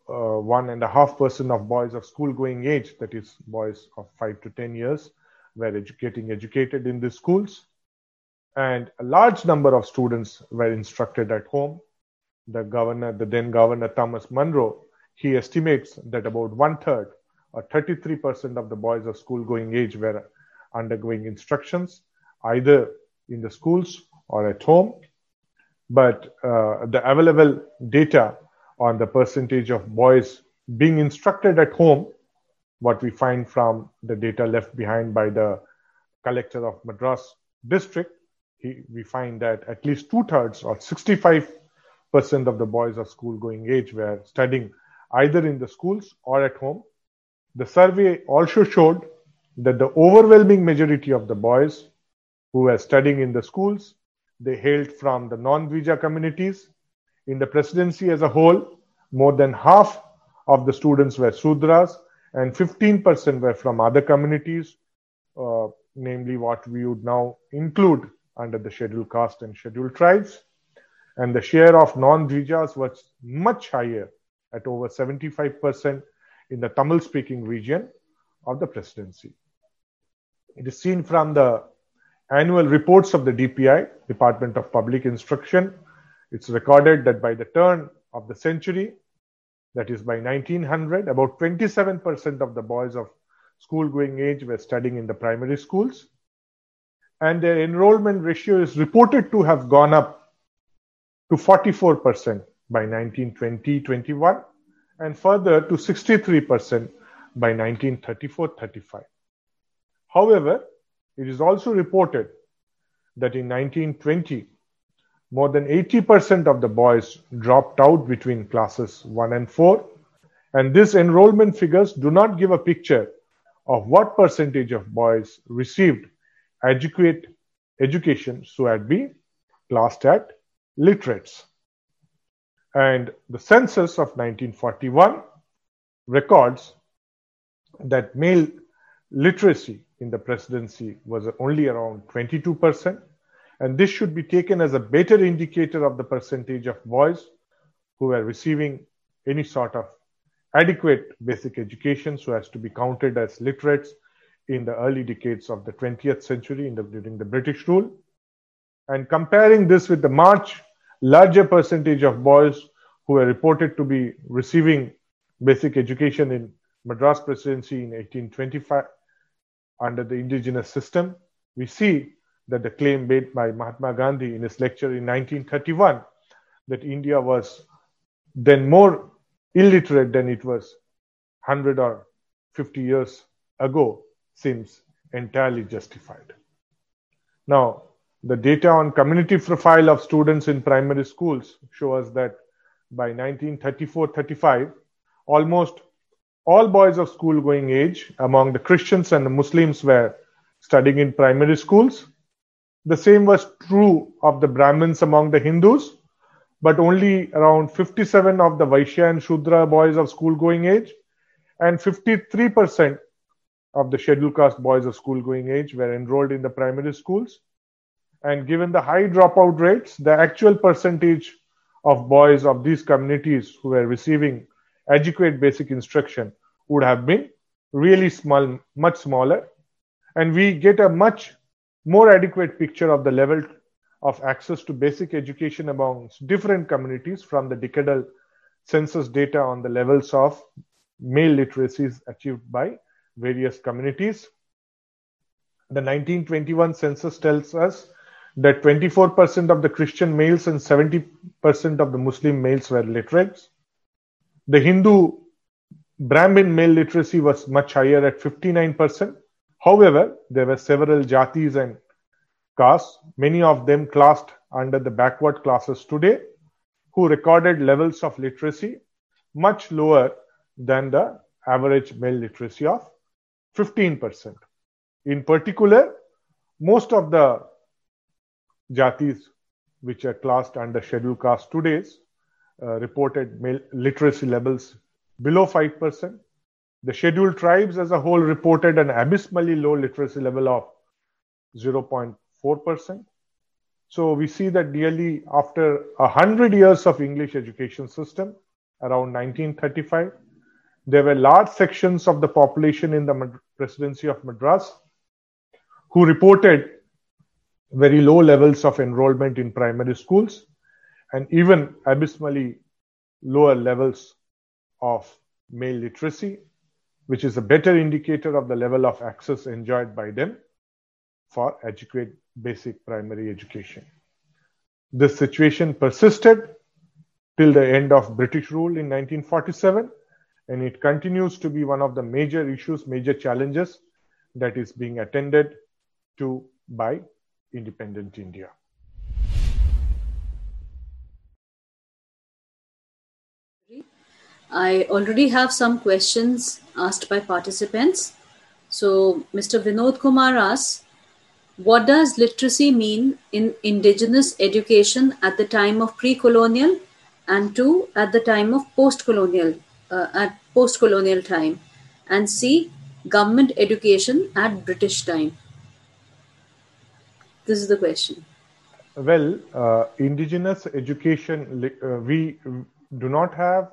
uh, and a half percent of boys of school going age, that is, boys of five to 10 years, were getting educated in these schools. And a large number of students were instructed at home. The governor, the then governor Thomas Munro, he estimates that about one third or 33% of the boys of school going age were undergoing instructions either in the schools or at home. But uh, the available data on the percentage of boys being instructed at home, what we find from the data left behind by the collector of Madras district, we find that at least two thirds or 65% of the boys of school going age were studying either in the schools or at home. The survey also showed that the overwhelming majority of the boys who were studying in the schools, they hailed from the non-Dvija communities. In the presidency as a whole, more than half of the students were Sudras and 15% were from other communities, uh, namely what we would now include under the scheduled caste and scheduled tribes. And the share of non-Dvijas was much higher at over 75% in the Tamil speaking region of the presidency. It is seen from the annual reports of the DPI, Department of Public Instruction. It's recorded that by the turn of the century, that is by 1900, about 27% of the boys of school going age were studying in the primary schools. And their enrollment ratio is reported to have gone up to 44% by 1920 21 and further to 63% by 1934 35. However, it is also reported that in 1920, more than 80% of the boys dropped out between classes 1 and 4. And these enrollment figures do not give a picture of what percentage of boys received adequate education so as to be classed at literates. And the census of 1941 records that male literacy in the presidency was only around 22%. And this should be taken as a better indicator of the percentage of boys who were receiving any sort of adequate basic education so as to be counted as literates in the early decades of the 20th century the, during the British rule. And comparing this with the much larger percentage of boys who were reported to be receiving basic education in Madras presidency in 1825 under the indigenous system, we see that the claim made by Mahatma Gandhi in his lecture in 1931 that India was then more illiterate than it was 100 or 50 years ago seems entirely justified. Now, the data on community profile of students in primary schools show us that by 1934 35, almost all boys of school going age among the Christians and the Muslims were studying in primary schools. The same was true of the Brahmins among the Hindus, but only around 57 of the Vaishya and Shudra boys of school going age and 53% of the scheduled caste boys of school going age were enrolled in the primary schools. And given the high dropout rates, the actual percentage of boys of these communities who were receiving adequate basic instruction would have been really small, much smaller. And we get a much more adequate picture of the level of access to basic education amongst different communities from the decadal census data on the levels of male literacies achieved by various communities. The 1921 census tells us that 24% of the Christian males and 70% of the Muslim males were literates. The Hindu Brahmin male literacy was much higher at 59%. However, there were several jatis and castes, many of them classed under the backward classes today, who recorded levels of literacy much lower than the average male literacy of 15%. In particular, most of the jatis which are classed under scheduled caste today's uh, reported literacy levels below 5%. The scheduled tribes as a whole reported an abysmally low literacy level of 0.4%. So we see that nearly after a hundred years of English education system, around 1935. There were large sections of the population in the presidency of Madras who reported very low levels of enrollment in primary schools and even abysmally lower levels of male literacy, which is a better indicator of the level of access enjoyed by them for adequate basic primary education. This situation persisted till the end of British rule in 1947, and it continues to be one of the major issues, major challenges that is being attended to by independent India. I already have some questions asked by participants. So, Mr. Vinod Kumar asks, what does literacy mean in indigenous education at the time of pre-colonial and two at the time of post-colonial uh, at post-colonial time and c government education at british time. This is the question. Well uh, indigenous education uh, we do not have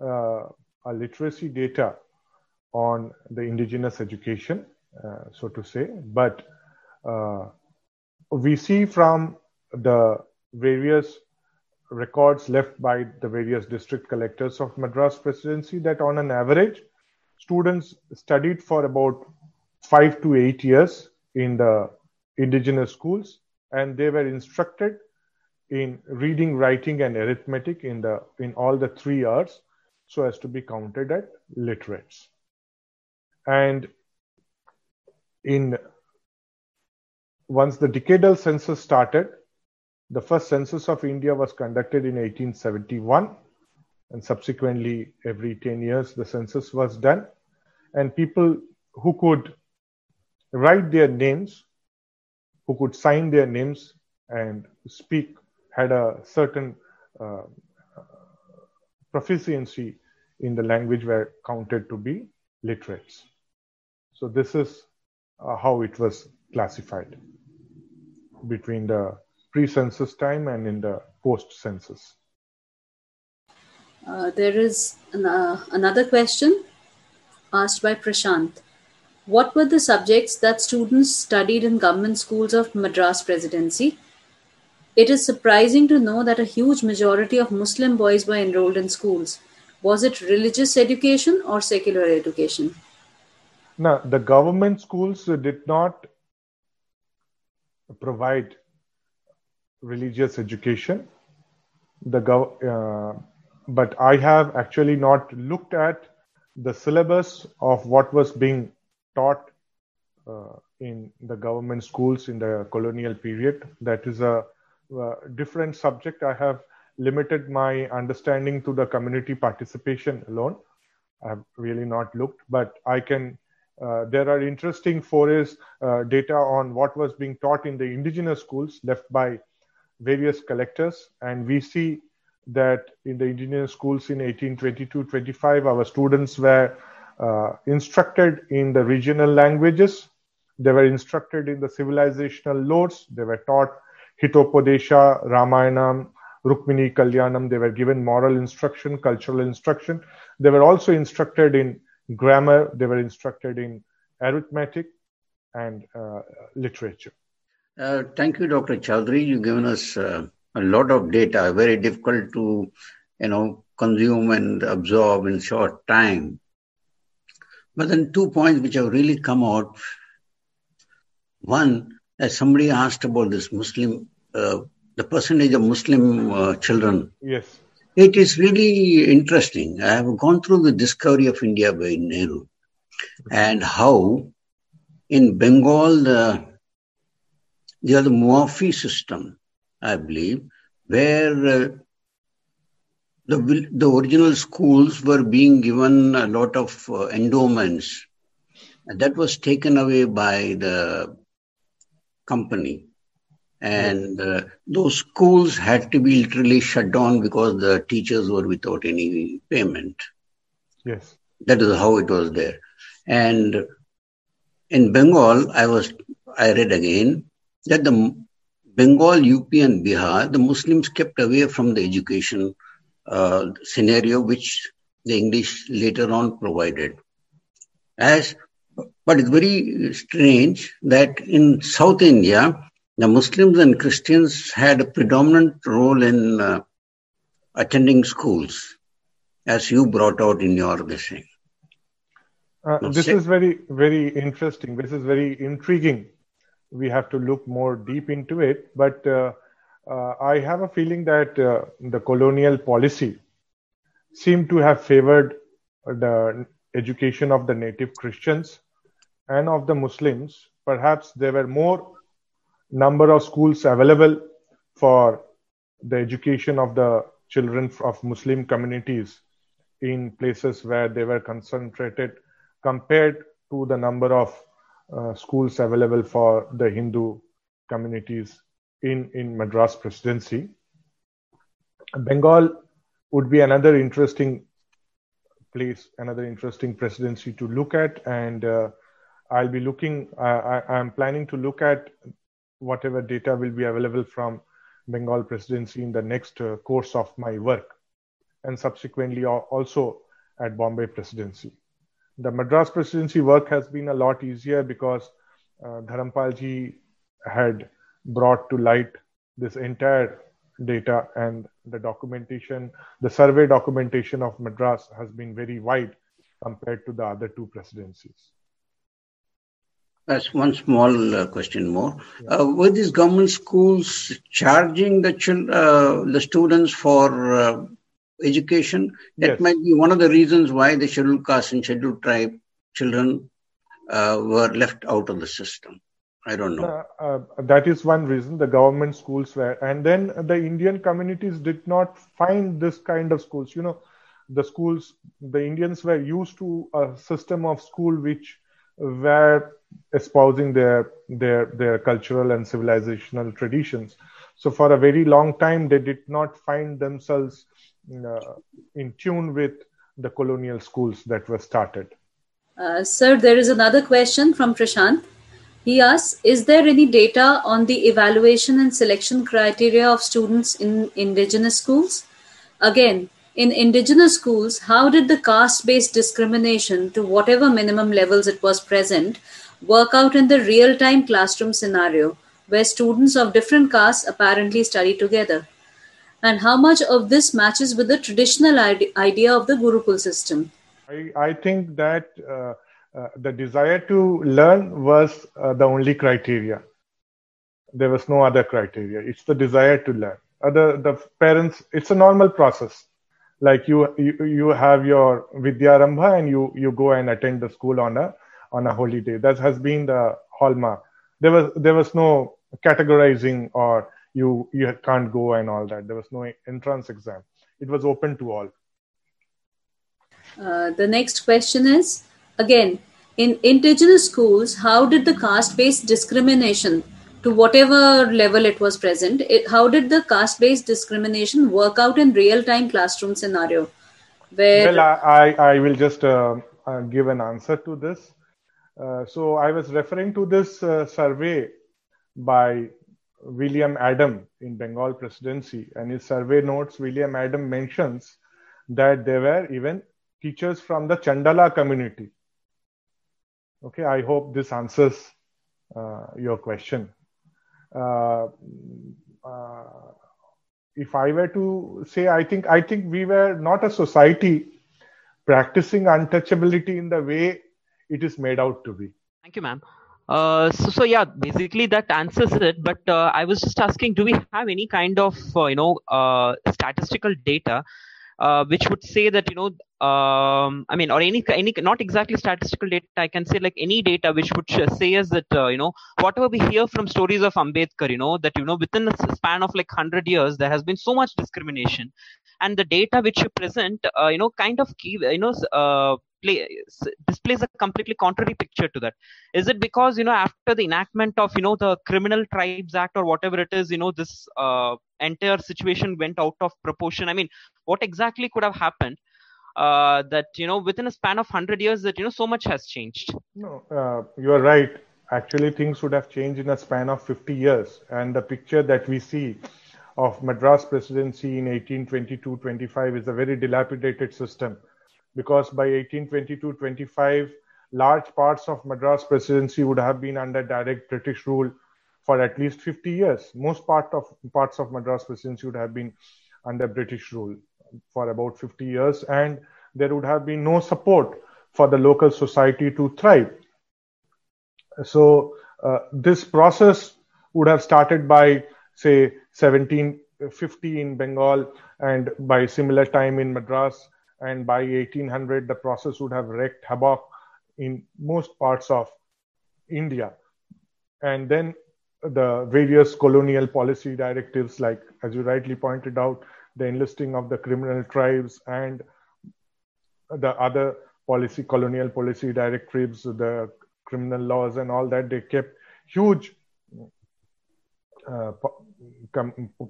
uh, a literacy data on the indigenous education uh, so to say but uh, we see from the various records left by the various district collectors of Madras presidency that on an average, students studied for about five to eight years in the indigenous schools and they were instructed in reading, writing, and arithmetic in the in all the three years so as to be counted as literates. And in once the decadal census started, the first census of India was conducted in 1871, and subsequently, every 10 years, the census was done. And people who could write their names, who could sign their names and speak, had a certain uh, proficiency in the language were counted to be literates. So, this is uh, how it was classified between the pre-census time and in the post-census. Uh, there is an, uh, another question asked by Prashant. What were the subjects that students studied in government schools of Madras Presidency? It is surprising to know that a huge majority of Muslim boys were enrolled in schools. Was it religious education or secular education? No, the government schools did not provide religious education. The gov- uh, but I have actually not looked at the syllabus of what was being taught uh, in the government schools in the colonial period. That is a, a different subject. I have limited my understanding to the community participation alone. I have really not looked, but I can. Uh, there are interesting forays uh, data on what was being taught in the indigenous schools left by various collectors, and we see that in the indigenous schools in 1822-25, our students were uh, instructed in the regional languages. They were instructed in the civilizational lodes. They were taught Hitopadesha, Ramayanam, Rukmini Kalyanam. They were given moral instruction, cultural instruction. They were also instructed in grammar. They were instructed in arithmetic and uh, literature. Uh, thank you, Dr. Chaudhary. You've given us uh, a lot of data, very difficult to, you know, consume and absorb in short time. But then two points which have really come out. One, as somebody asked about this Muslim, uh, the percentage of Muslim uh, children. Yes. It is really interesting. I have gone through the discovery of India by Nehru and how in Bengal, the the other Muafi system, I believe, where uh, the, the original schools were being given a lot of uh, endowments. And that was taken away by the company. And uh, those schools had to be literally shut down because the teachers were without any payment. Yes. That is how it was there. And in Bengal, I was, I read again, that the Bengal, UP, and Bihar, the Muslims kept away from the education uh, scenario which the English later on provided. As, but it's very strange that in South India, the Muslims and Christians had a predominant role in uh, attending schools, as you brought out in your thing. Uh, this is very, very interesting. This is very intriguing. We have to look more deep into it. But uh, uh, I have a feeling that uh, the colonial policy seemed to have favored the education of the native Christians and of the Muslims. Perhaps there were more number of schools available for the education of the children of Muslim communities in places where they were concentrated compared to the number of uh, schools available for the Hindu communities in, in Madras presidency. Bengal would be another interesting place, another interesting presidency to look at. And uh, I'll be looking, I, I'm planning to look at whatever data will be available from Bengal presidency in the next uh, course of my work and subsequently also at Bombay presidency. The Madras presidency work has been a lot easier because uh, Dharampalji had brought to light this entire data and the documentation, the survey documentation of Madras has been very wide compared to the other two presidencies. That's one small uh, question more. Uh, were these government schools charging the uh, the students for uh, education? That yes. might be one of the reasons why the scheduled caste and scheduled tribe children uh, were left out of the system. I don't know. Uh, that is one reason the government schools were, and then the Indian communities did not find this kind of schools. You know, the schools, the Indians were used to a system of school which were espousing their their their cultural and civilizational traditions. So for a very long time, they did not find themselves uh, in tune with the colonial schools that were started. Uh, sir, there is another question from Prashant. He asks Is there any data on the evaluation and selection criteria of students in indigenous schools? Again, in indigenous schools, how did the caste based discrimination, to whatever minimum levels it was present, work out in the real time classroom scenario where students of different castes apparently study together? And how much of this matches with the traditional idea of the Gurukul system? I, I think that uh, uh, the desire to learn was uh, the only criteria. There was no other criteria. It's the desire to learn. Other the parents, it's a normal process like you you, you have your vidyarambha and you you go and attend the school on a on a holy day that has been the hallmark there was there was no categorizing or you you can't go and all that. There was no entrance exam. It was open to all. Uh, the next question is again in indigenous schools how did the caste based discrimination to whatever level it was present it, how did the caste based discrimination work out in real time classroom scenario? Where well i i will just uh, uh, give an answer to this. Uh, so i was referring to this uh, survey by william adam in bengal presidency and his survey notes william adam mentions that there were even teachers from the chandala community okay i hope this answers uh, your question uh, uh, if I were to say, I think I think we were not a society practicing untouchability in the way it is made out to be. Thank you, ma'am. Uh, so, so yeah, basically that answers it. But uh, I was just asking, do we have any kind of uh, you know uh, statistical data uh, which would say that you know um, I mean, or any any not exactly statistical data. I can say like any data which would say us that you know whatever we hear from stories of Ambedkar, you know that you know within a span of like hundred years there has been so much discrimination, and the data which you present, you know, kind of you know, play displays a completely contrary picture to that. Is it because you know after the enactment of you know the Criminal Tribes Act or whatever it is, you know this uh, entire situation went out of proportion? I mean, what exactly could have happened? uh, that you know within a span of 100 years that you know so much has changed no uh, you are right actually things would have changed in a span of 50 years and the picture that we see of Madras presidency in 1822-25 is a very dilapidated system because by 1822-25 large parts of Madras presidency would have been under direct British rule for at least 50 years. Most part of parts of Madras presidency would have been under British rule for about 50 years, and there would have been no support for the local society to thrive. So uh, this process would have started by say 1750 in Bengal and by similar time in Madras and by 1800 the process would have wreaked havoc in most parts of India. And then the various colonial policy directives like as you rightly pointed out the enlisting of the criminal tribes and the other policy colonial policy directives the criminal laws and all that they kept huge uh,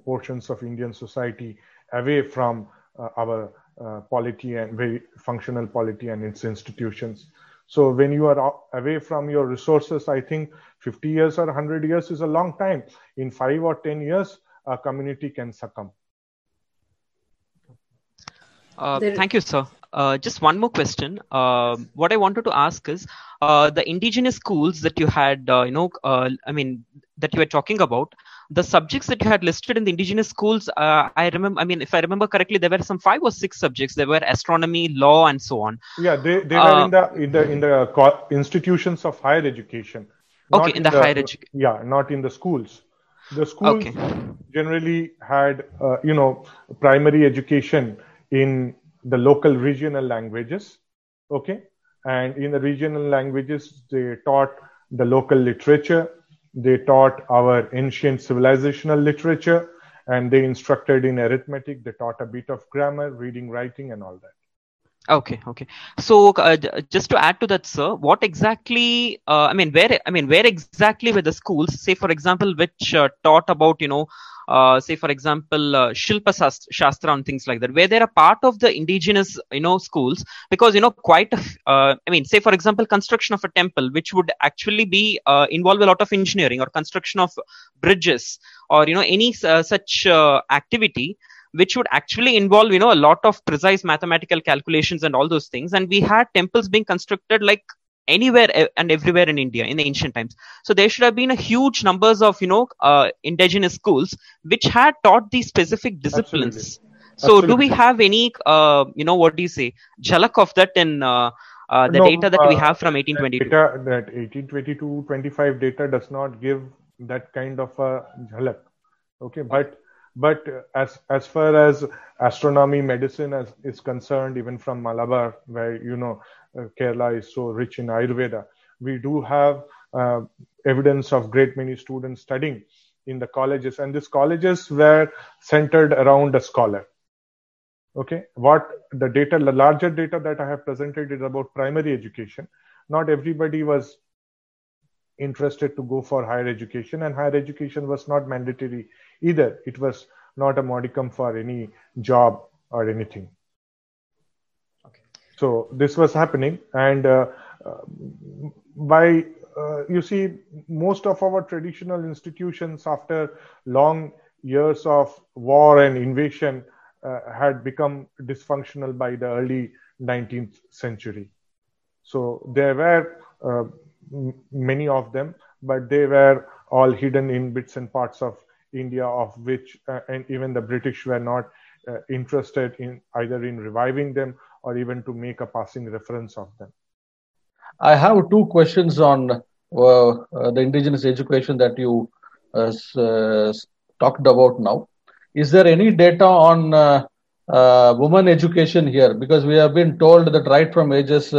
portions of Indian society away from uh, our uh, polity and very functional polity and its institutions. So when you are away from your resources, I think 50 years or 100 years is a long time. In five or 10 years, a community can succumb. Uh, thank you, sir. Uh, just one more question. Uh, what I wanted to ask is uh, the indigenous schools that you had, uh, you know, uh, I mean, that you were talking about, the subjects that you had listed in the indigenous schools. Uh, I remember, I mean, if I remember correctly, there were some five or six subjects. There were astronomy, law, and so on. Yeah, they, they were in the uh, in the in the uh, institutions of higher education. Okay, in, in the, the, higher education. Yeah, not in the schools. The schools okay. generally had, you know, primary education in the local regional languages okay and in the regional languages they taught the local literature they taught our ancient civilizational literature and they instructed in arithmetic. They taught a bit of grammar reading writing and all that okay okay. So uh, just to add to that sir what exactly uh, i mean where i mean where exactly were the schools? Say for example which uh, taught about you know uh, say for example uh, shilpa shastra and things like that. Where they're a part of the indigenous you know schools? Because you know quite uh, i mean say for example construction of a temple which would actually be involve a lot of engineering or construction of bridges or you know any such activity which would actually involve you know a lot of precise mathematical calculations and all those things and we had temples being constructed like anywhere and everywhere in India in the ancient times. So there should have been a huge numbers of you know uh, indigenous schools which had taught these specific disciplines. Absolutely. So Absolutely. do we have any uh, you know what do you say jhalak of that in uh, uh the no, data that we uh, have from 1822? Data, that 1822 25 data does not give that kind of a jhalak. Okay, but but as as far as astronomy medicine as, is concerned even from malabar where you know uh, Kerala is so rich in Ayurveda. We do have uh, evidence of great many students studying in the colleges, and these colleges were centered around a scholar. Okay, what the data, the larger data that I have presented is about primary education. Not everybody was interested to go for higher education, and higher education was not mandatory either. It was not a modicum for any job or anything. okay. So this was happening, and uh, uh, by uh, you see, most of our traditional institutions, after long years of war and invasion, uh, had become dysfunctional by the early 19th century. So there were uh, many of them, but they were all hidden in bits and parts of India, of which, uh, and even the British were not interested in either in reviving them or even to make a passing reference of them? I have two questions on uh, uh, the indigenous education that you uh, uh talked about now. Is there any data on uh, uh, women education here? Because we have been told that right from ages,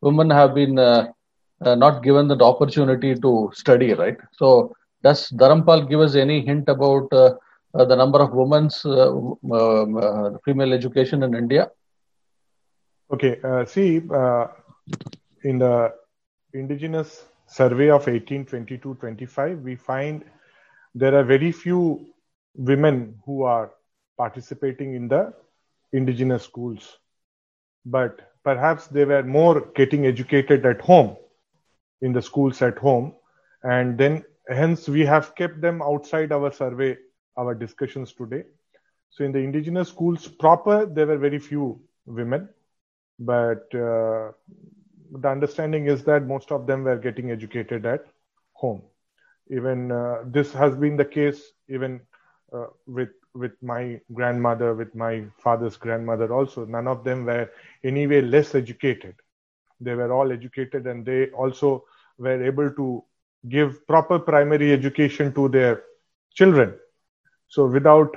women have been not given the opportunity to study, right? So, does Dharampal give us any hint about the number of women's um, female education in India? Okay, uh, see, uh, in the indigenous survey of 1822-25, we find there are very few women who are participating in the indigenous schools. But perhaps they were more getting educated at home, in the schools at home. And then hence we have kept them outside our survey our discussions today. So in the indigenous schools proper, there were very few women, but uh, the understanding is that most of them were getting educated at home. Even uh, this has been the case even uh, with with my grandmother, with my father's grandmother also. None of them were anyway less educated. They were all educated, and they also were able to give proper primary education to their children. So without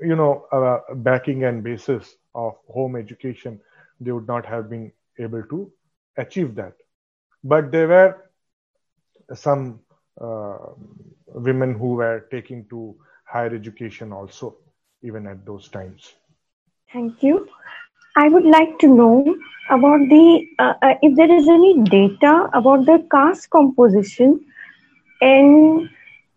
you know a backing and basis of home education, they would not have been able to achieve that. But there were some uh, women who were taking to higher education also, even at those times. Thank you. I would like to know about the uh, uh, if there is any data about the caste composition in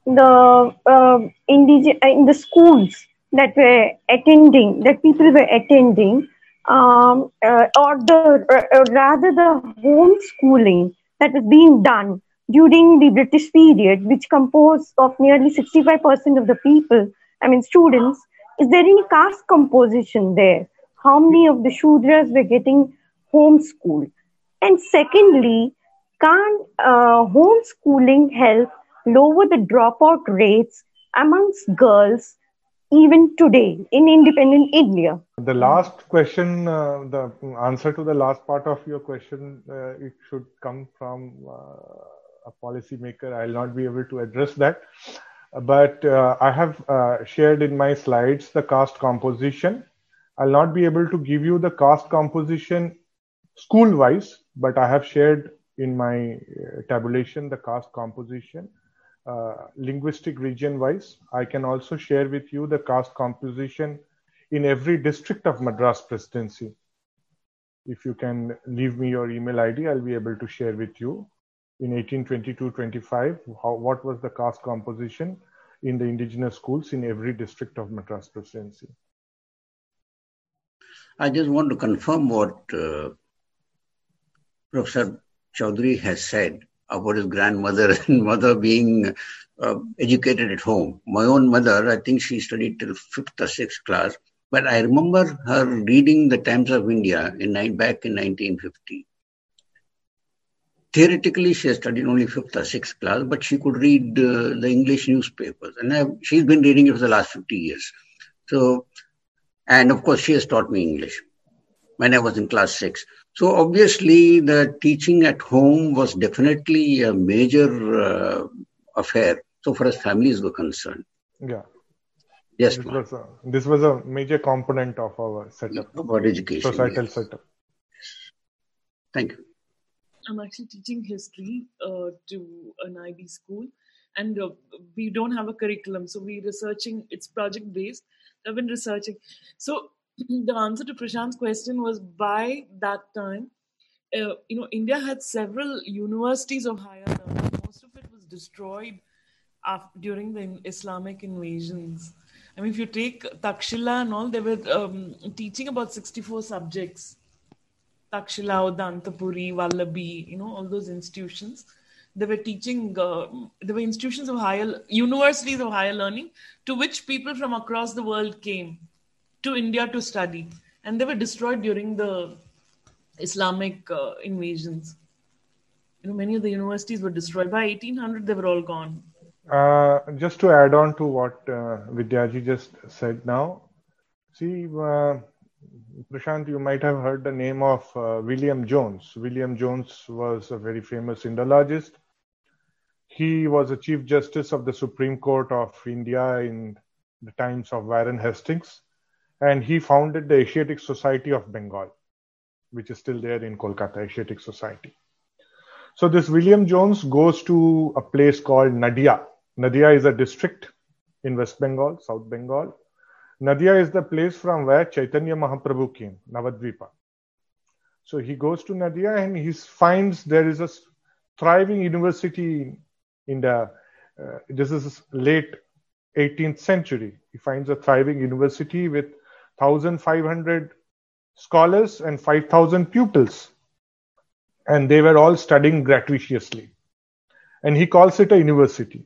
the uh, indige- uh, in the schools that were attending that people were attending um, uh, or the uh, rather the homeschooling that was being done during the British period, which composed of nearly 65% of the people, I mean students, is there any caste composition there? How many of the Shudras were getting homeschooled? And secondly, can uh, homeschooling help lower the dropout rates amongst girls even today in independent India? The last question, uh, the answer to the last part of your question, uh, it should come from uh, a policymaker. I'll not be able to address that. But uh, I have uh, shared in my slides the caste composition. I'll not be able to give you the caste composition school wise, but I have shared in my uh, tabulation the caste composition uh, linguistic region wise. I can also share with you the caste composition in every district of Madras presidency. If you can leave me your email ID, I'll be able to share with you in 1822-25, what was the caste composition in the indigenous schools in every district of Madras presidency. I just want to confirm what uh, Professor Chaudhary has said about his grandmother and mother being uh, educated at home. My own mother, I think she studied till fifth or sixth class, but I remember her reading the Times of India in back in 1950 theoretically she has studied only fifth or sixth class, but she could read uh, the English newspapers, and I've, she's been reading it for the last 50 years. So, and of course, she has taught me English when I was in class six. So obviously, the teaching at home was definitely a major uh, affair. So far as families were concerned. Yeah. Yes, this was, a, this was a major component of our setup. Of our education. Societal yes. setup. Thank you. I'm actually teaching history uh, to an IB school, and uh, we don't have a curriculum, so we're researching. It's project based. I've been researching. So the answer to Prashant's question was by that time, uh, you know, India had several universities of higher learning. Most of it was destroyed after, during the Islamic invasions. I mean, if you take Takshila and all, they were um, teaching about 64 subjects Takshila, Dantapuri, Vallabhi, you know, all those institutions. They were teaching, uh, there were institutions of higher, universities of higher learning to which people from across the world came to India to study. And they were destroyed during the Islamic uh, invasions. You know, many of the universities were destroyed. By 1800, they were all gone. Uh, just to add on to what uh, Vidyaji just said now, see, uh, Prashant, you might have heard the name of uh, William Jones. William Jones was a very famous Indologist. He was a Chief Justice of the Supreme Court of India in the times of Warren Hastings, and he founded the Asiatic Society of Bengal, which is still there in Kolkata, Asiatic Society. So this William Jones goes to a place called Nadia. Nadia is a district in West Bengal, South Bengal, Nadia is the place from where Chaitanya Mahaprabhu came, Navadvipa. So he goes to Nadia and he finds there is a thriving university the, uh, this is late 18th century. He finds a thriving university with 1,500 scholars and 5,000 pupils. And they were all studying gratuitously. And he calls it a university.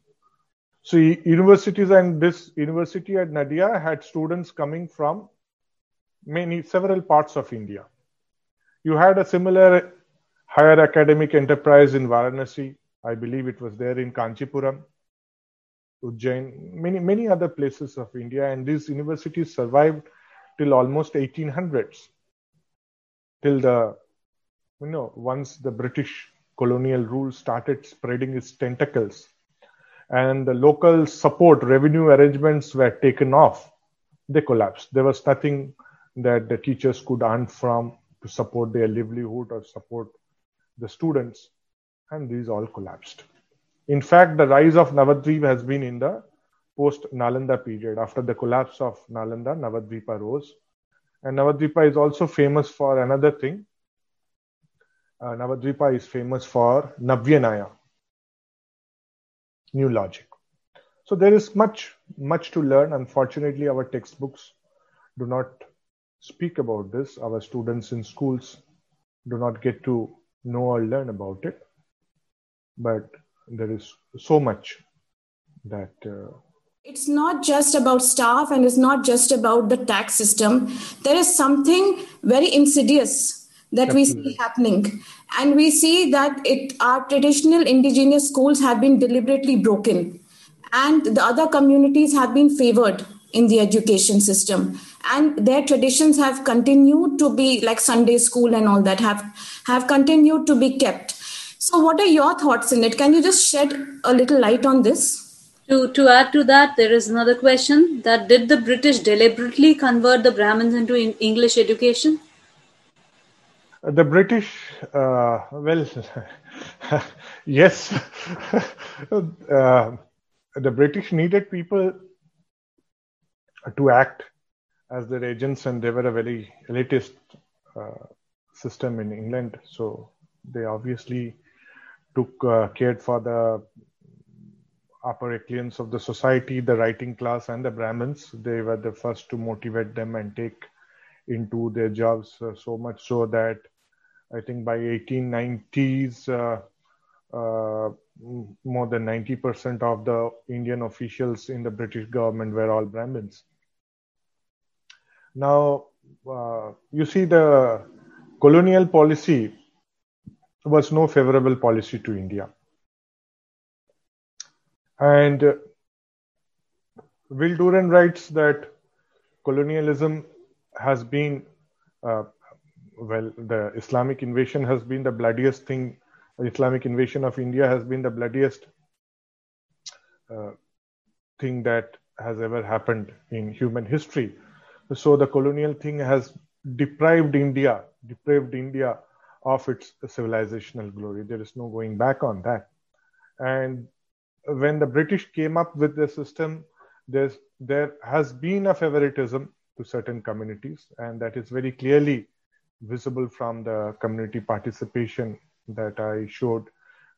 So universities and this university at Nadia had students coming from many several parts of India. You had a similar higher academic enterprise in Varanasi. I believe it was there in Kanchipuram, Ujjain, many many other places of India, and these universities survived till almost 1800s, till the you know once the British colonial rule started spreading its tentacles and the local support revenue arrangements were taken off, they collapsed. There was nothing that the teachers could earn from to support their livelihood or support the students, and these all collapsed. In fact, the rise of Navadvip has been in the post Nalanda period. After the collapse of Nalanda, Navadvipa rose. And Navadvipa is also famous for another thing. Uh, Navadvipa is famous for Navya-Nyaya, new logic. So there is much, much to learn. Unfortunately, our textbooks do not speak about this. Our students in schools do not get to know or learn about it. But there is so much that. Uh, it's not just about staff and it's not just about the tax system. There is something very insidious that we see happening. And we see that it, our traditional indigenous schools have been deliberately broken and the other communities have been favored in the education system and their traditions have continued to be like sunday school and all that have have continued to be kept so what are your thoughts in it can you just shed a little light on this? To to add to that there is another question that did the british deliberately convert the brahmins into english education? The british uh, well yes. Uh, the british needed people to act as their agents, and they were a very elitist uh, system in England. So they obviously took uh, cared for the upper echelons of the society, the writing class, and the Brahmins. They were the first to motivate them and take into their jobs uh, so much so that I think by 1890s, uh, uh, more than 90% of the Indian officials in the British government were all Brahmins. Now, uh, you see, the colonial policy was no favorable policy to India. And uh, Will Durant writes that colonialism has been, uh, well, the Islamic invasion has been the bloodiest thing, Islamic invasion of India has been the bloodiest uh, thing that has ever happened in human history so the colonial thing has deprived India, deprived India of its civilizational glory. There is no going back on that. And when the British came up with the system, there's, there has been a favoritism to certain communities, and that is very clearly visible from the community participation that I showed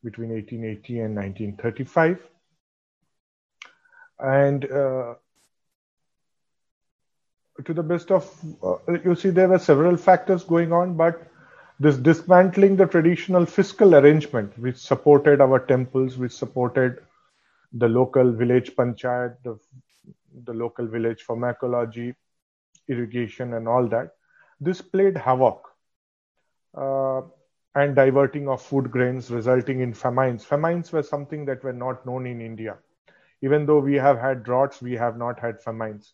between 1880 and 1935. And uh, to the best of uh, you see there were several factors going on but this dismantling the traditional fiscal arrangement which supported our temples which supported the local village panchayat the, the local village pharmacology irrigation and all that this played havoc uh, and diverting of food grains resulting in famines famines were something that were not known in india even though we have had droughts we have not had famines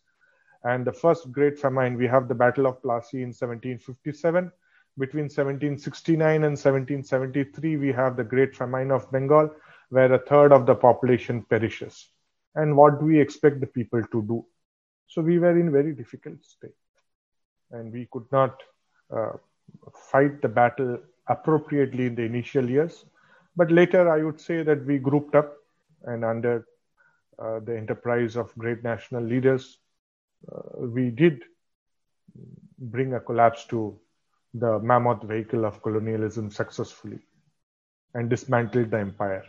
and the first great famine, we have the Battle of Plassey in 1757. Between 1769 and 1773, we have the Great Famine of Bengal, where a third of the population perishes. And what do we expect the people to do? So we were in very difficult state, and we could not uh, fight the battle appropriately in the initial years. But later, I would say that we grouped up, and under uh, the enterprise of great national leaders, uh, we did bring a collapse to the mammoth vehicle of colonialism successfully and dismantled the empire.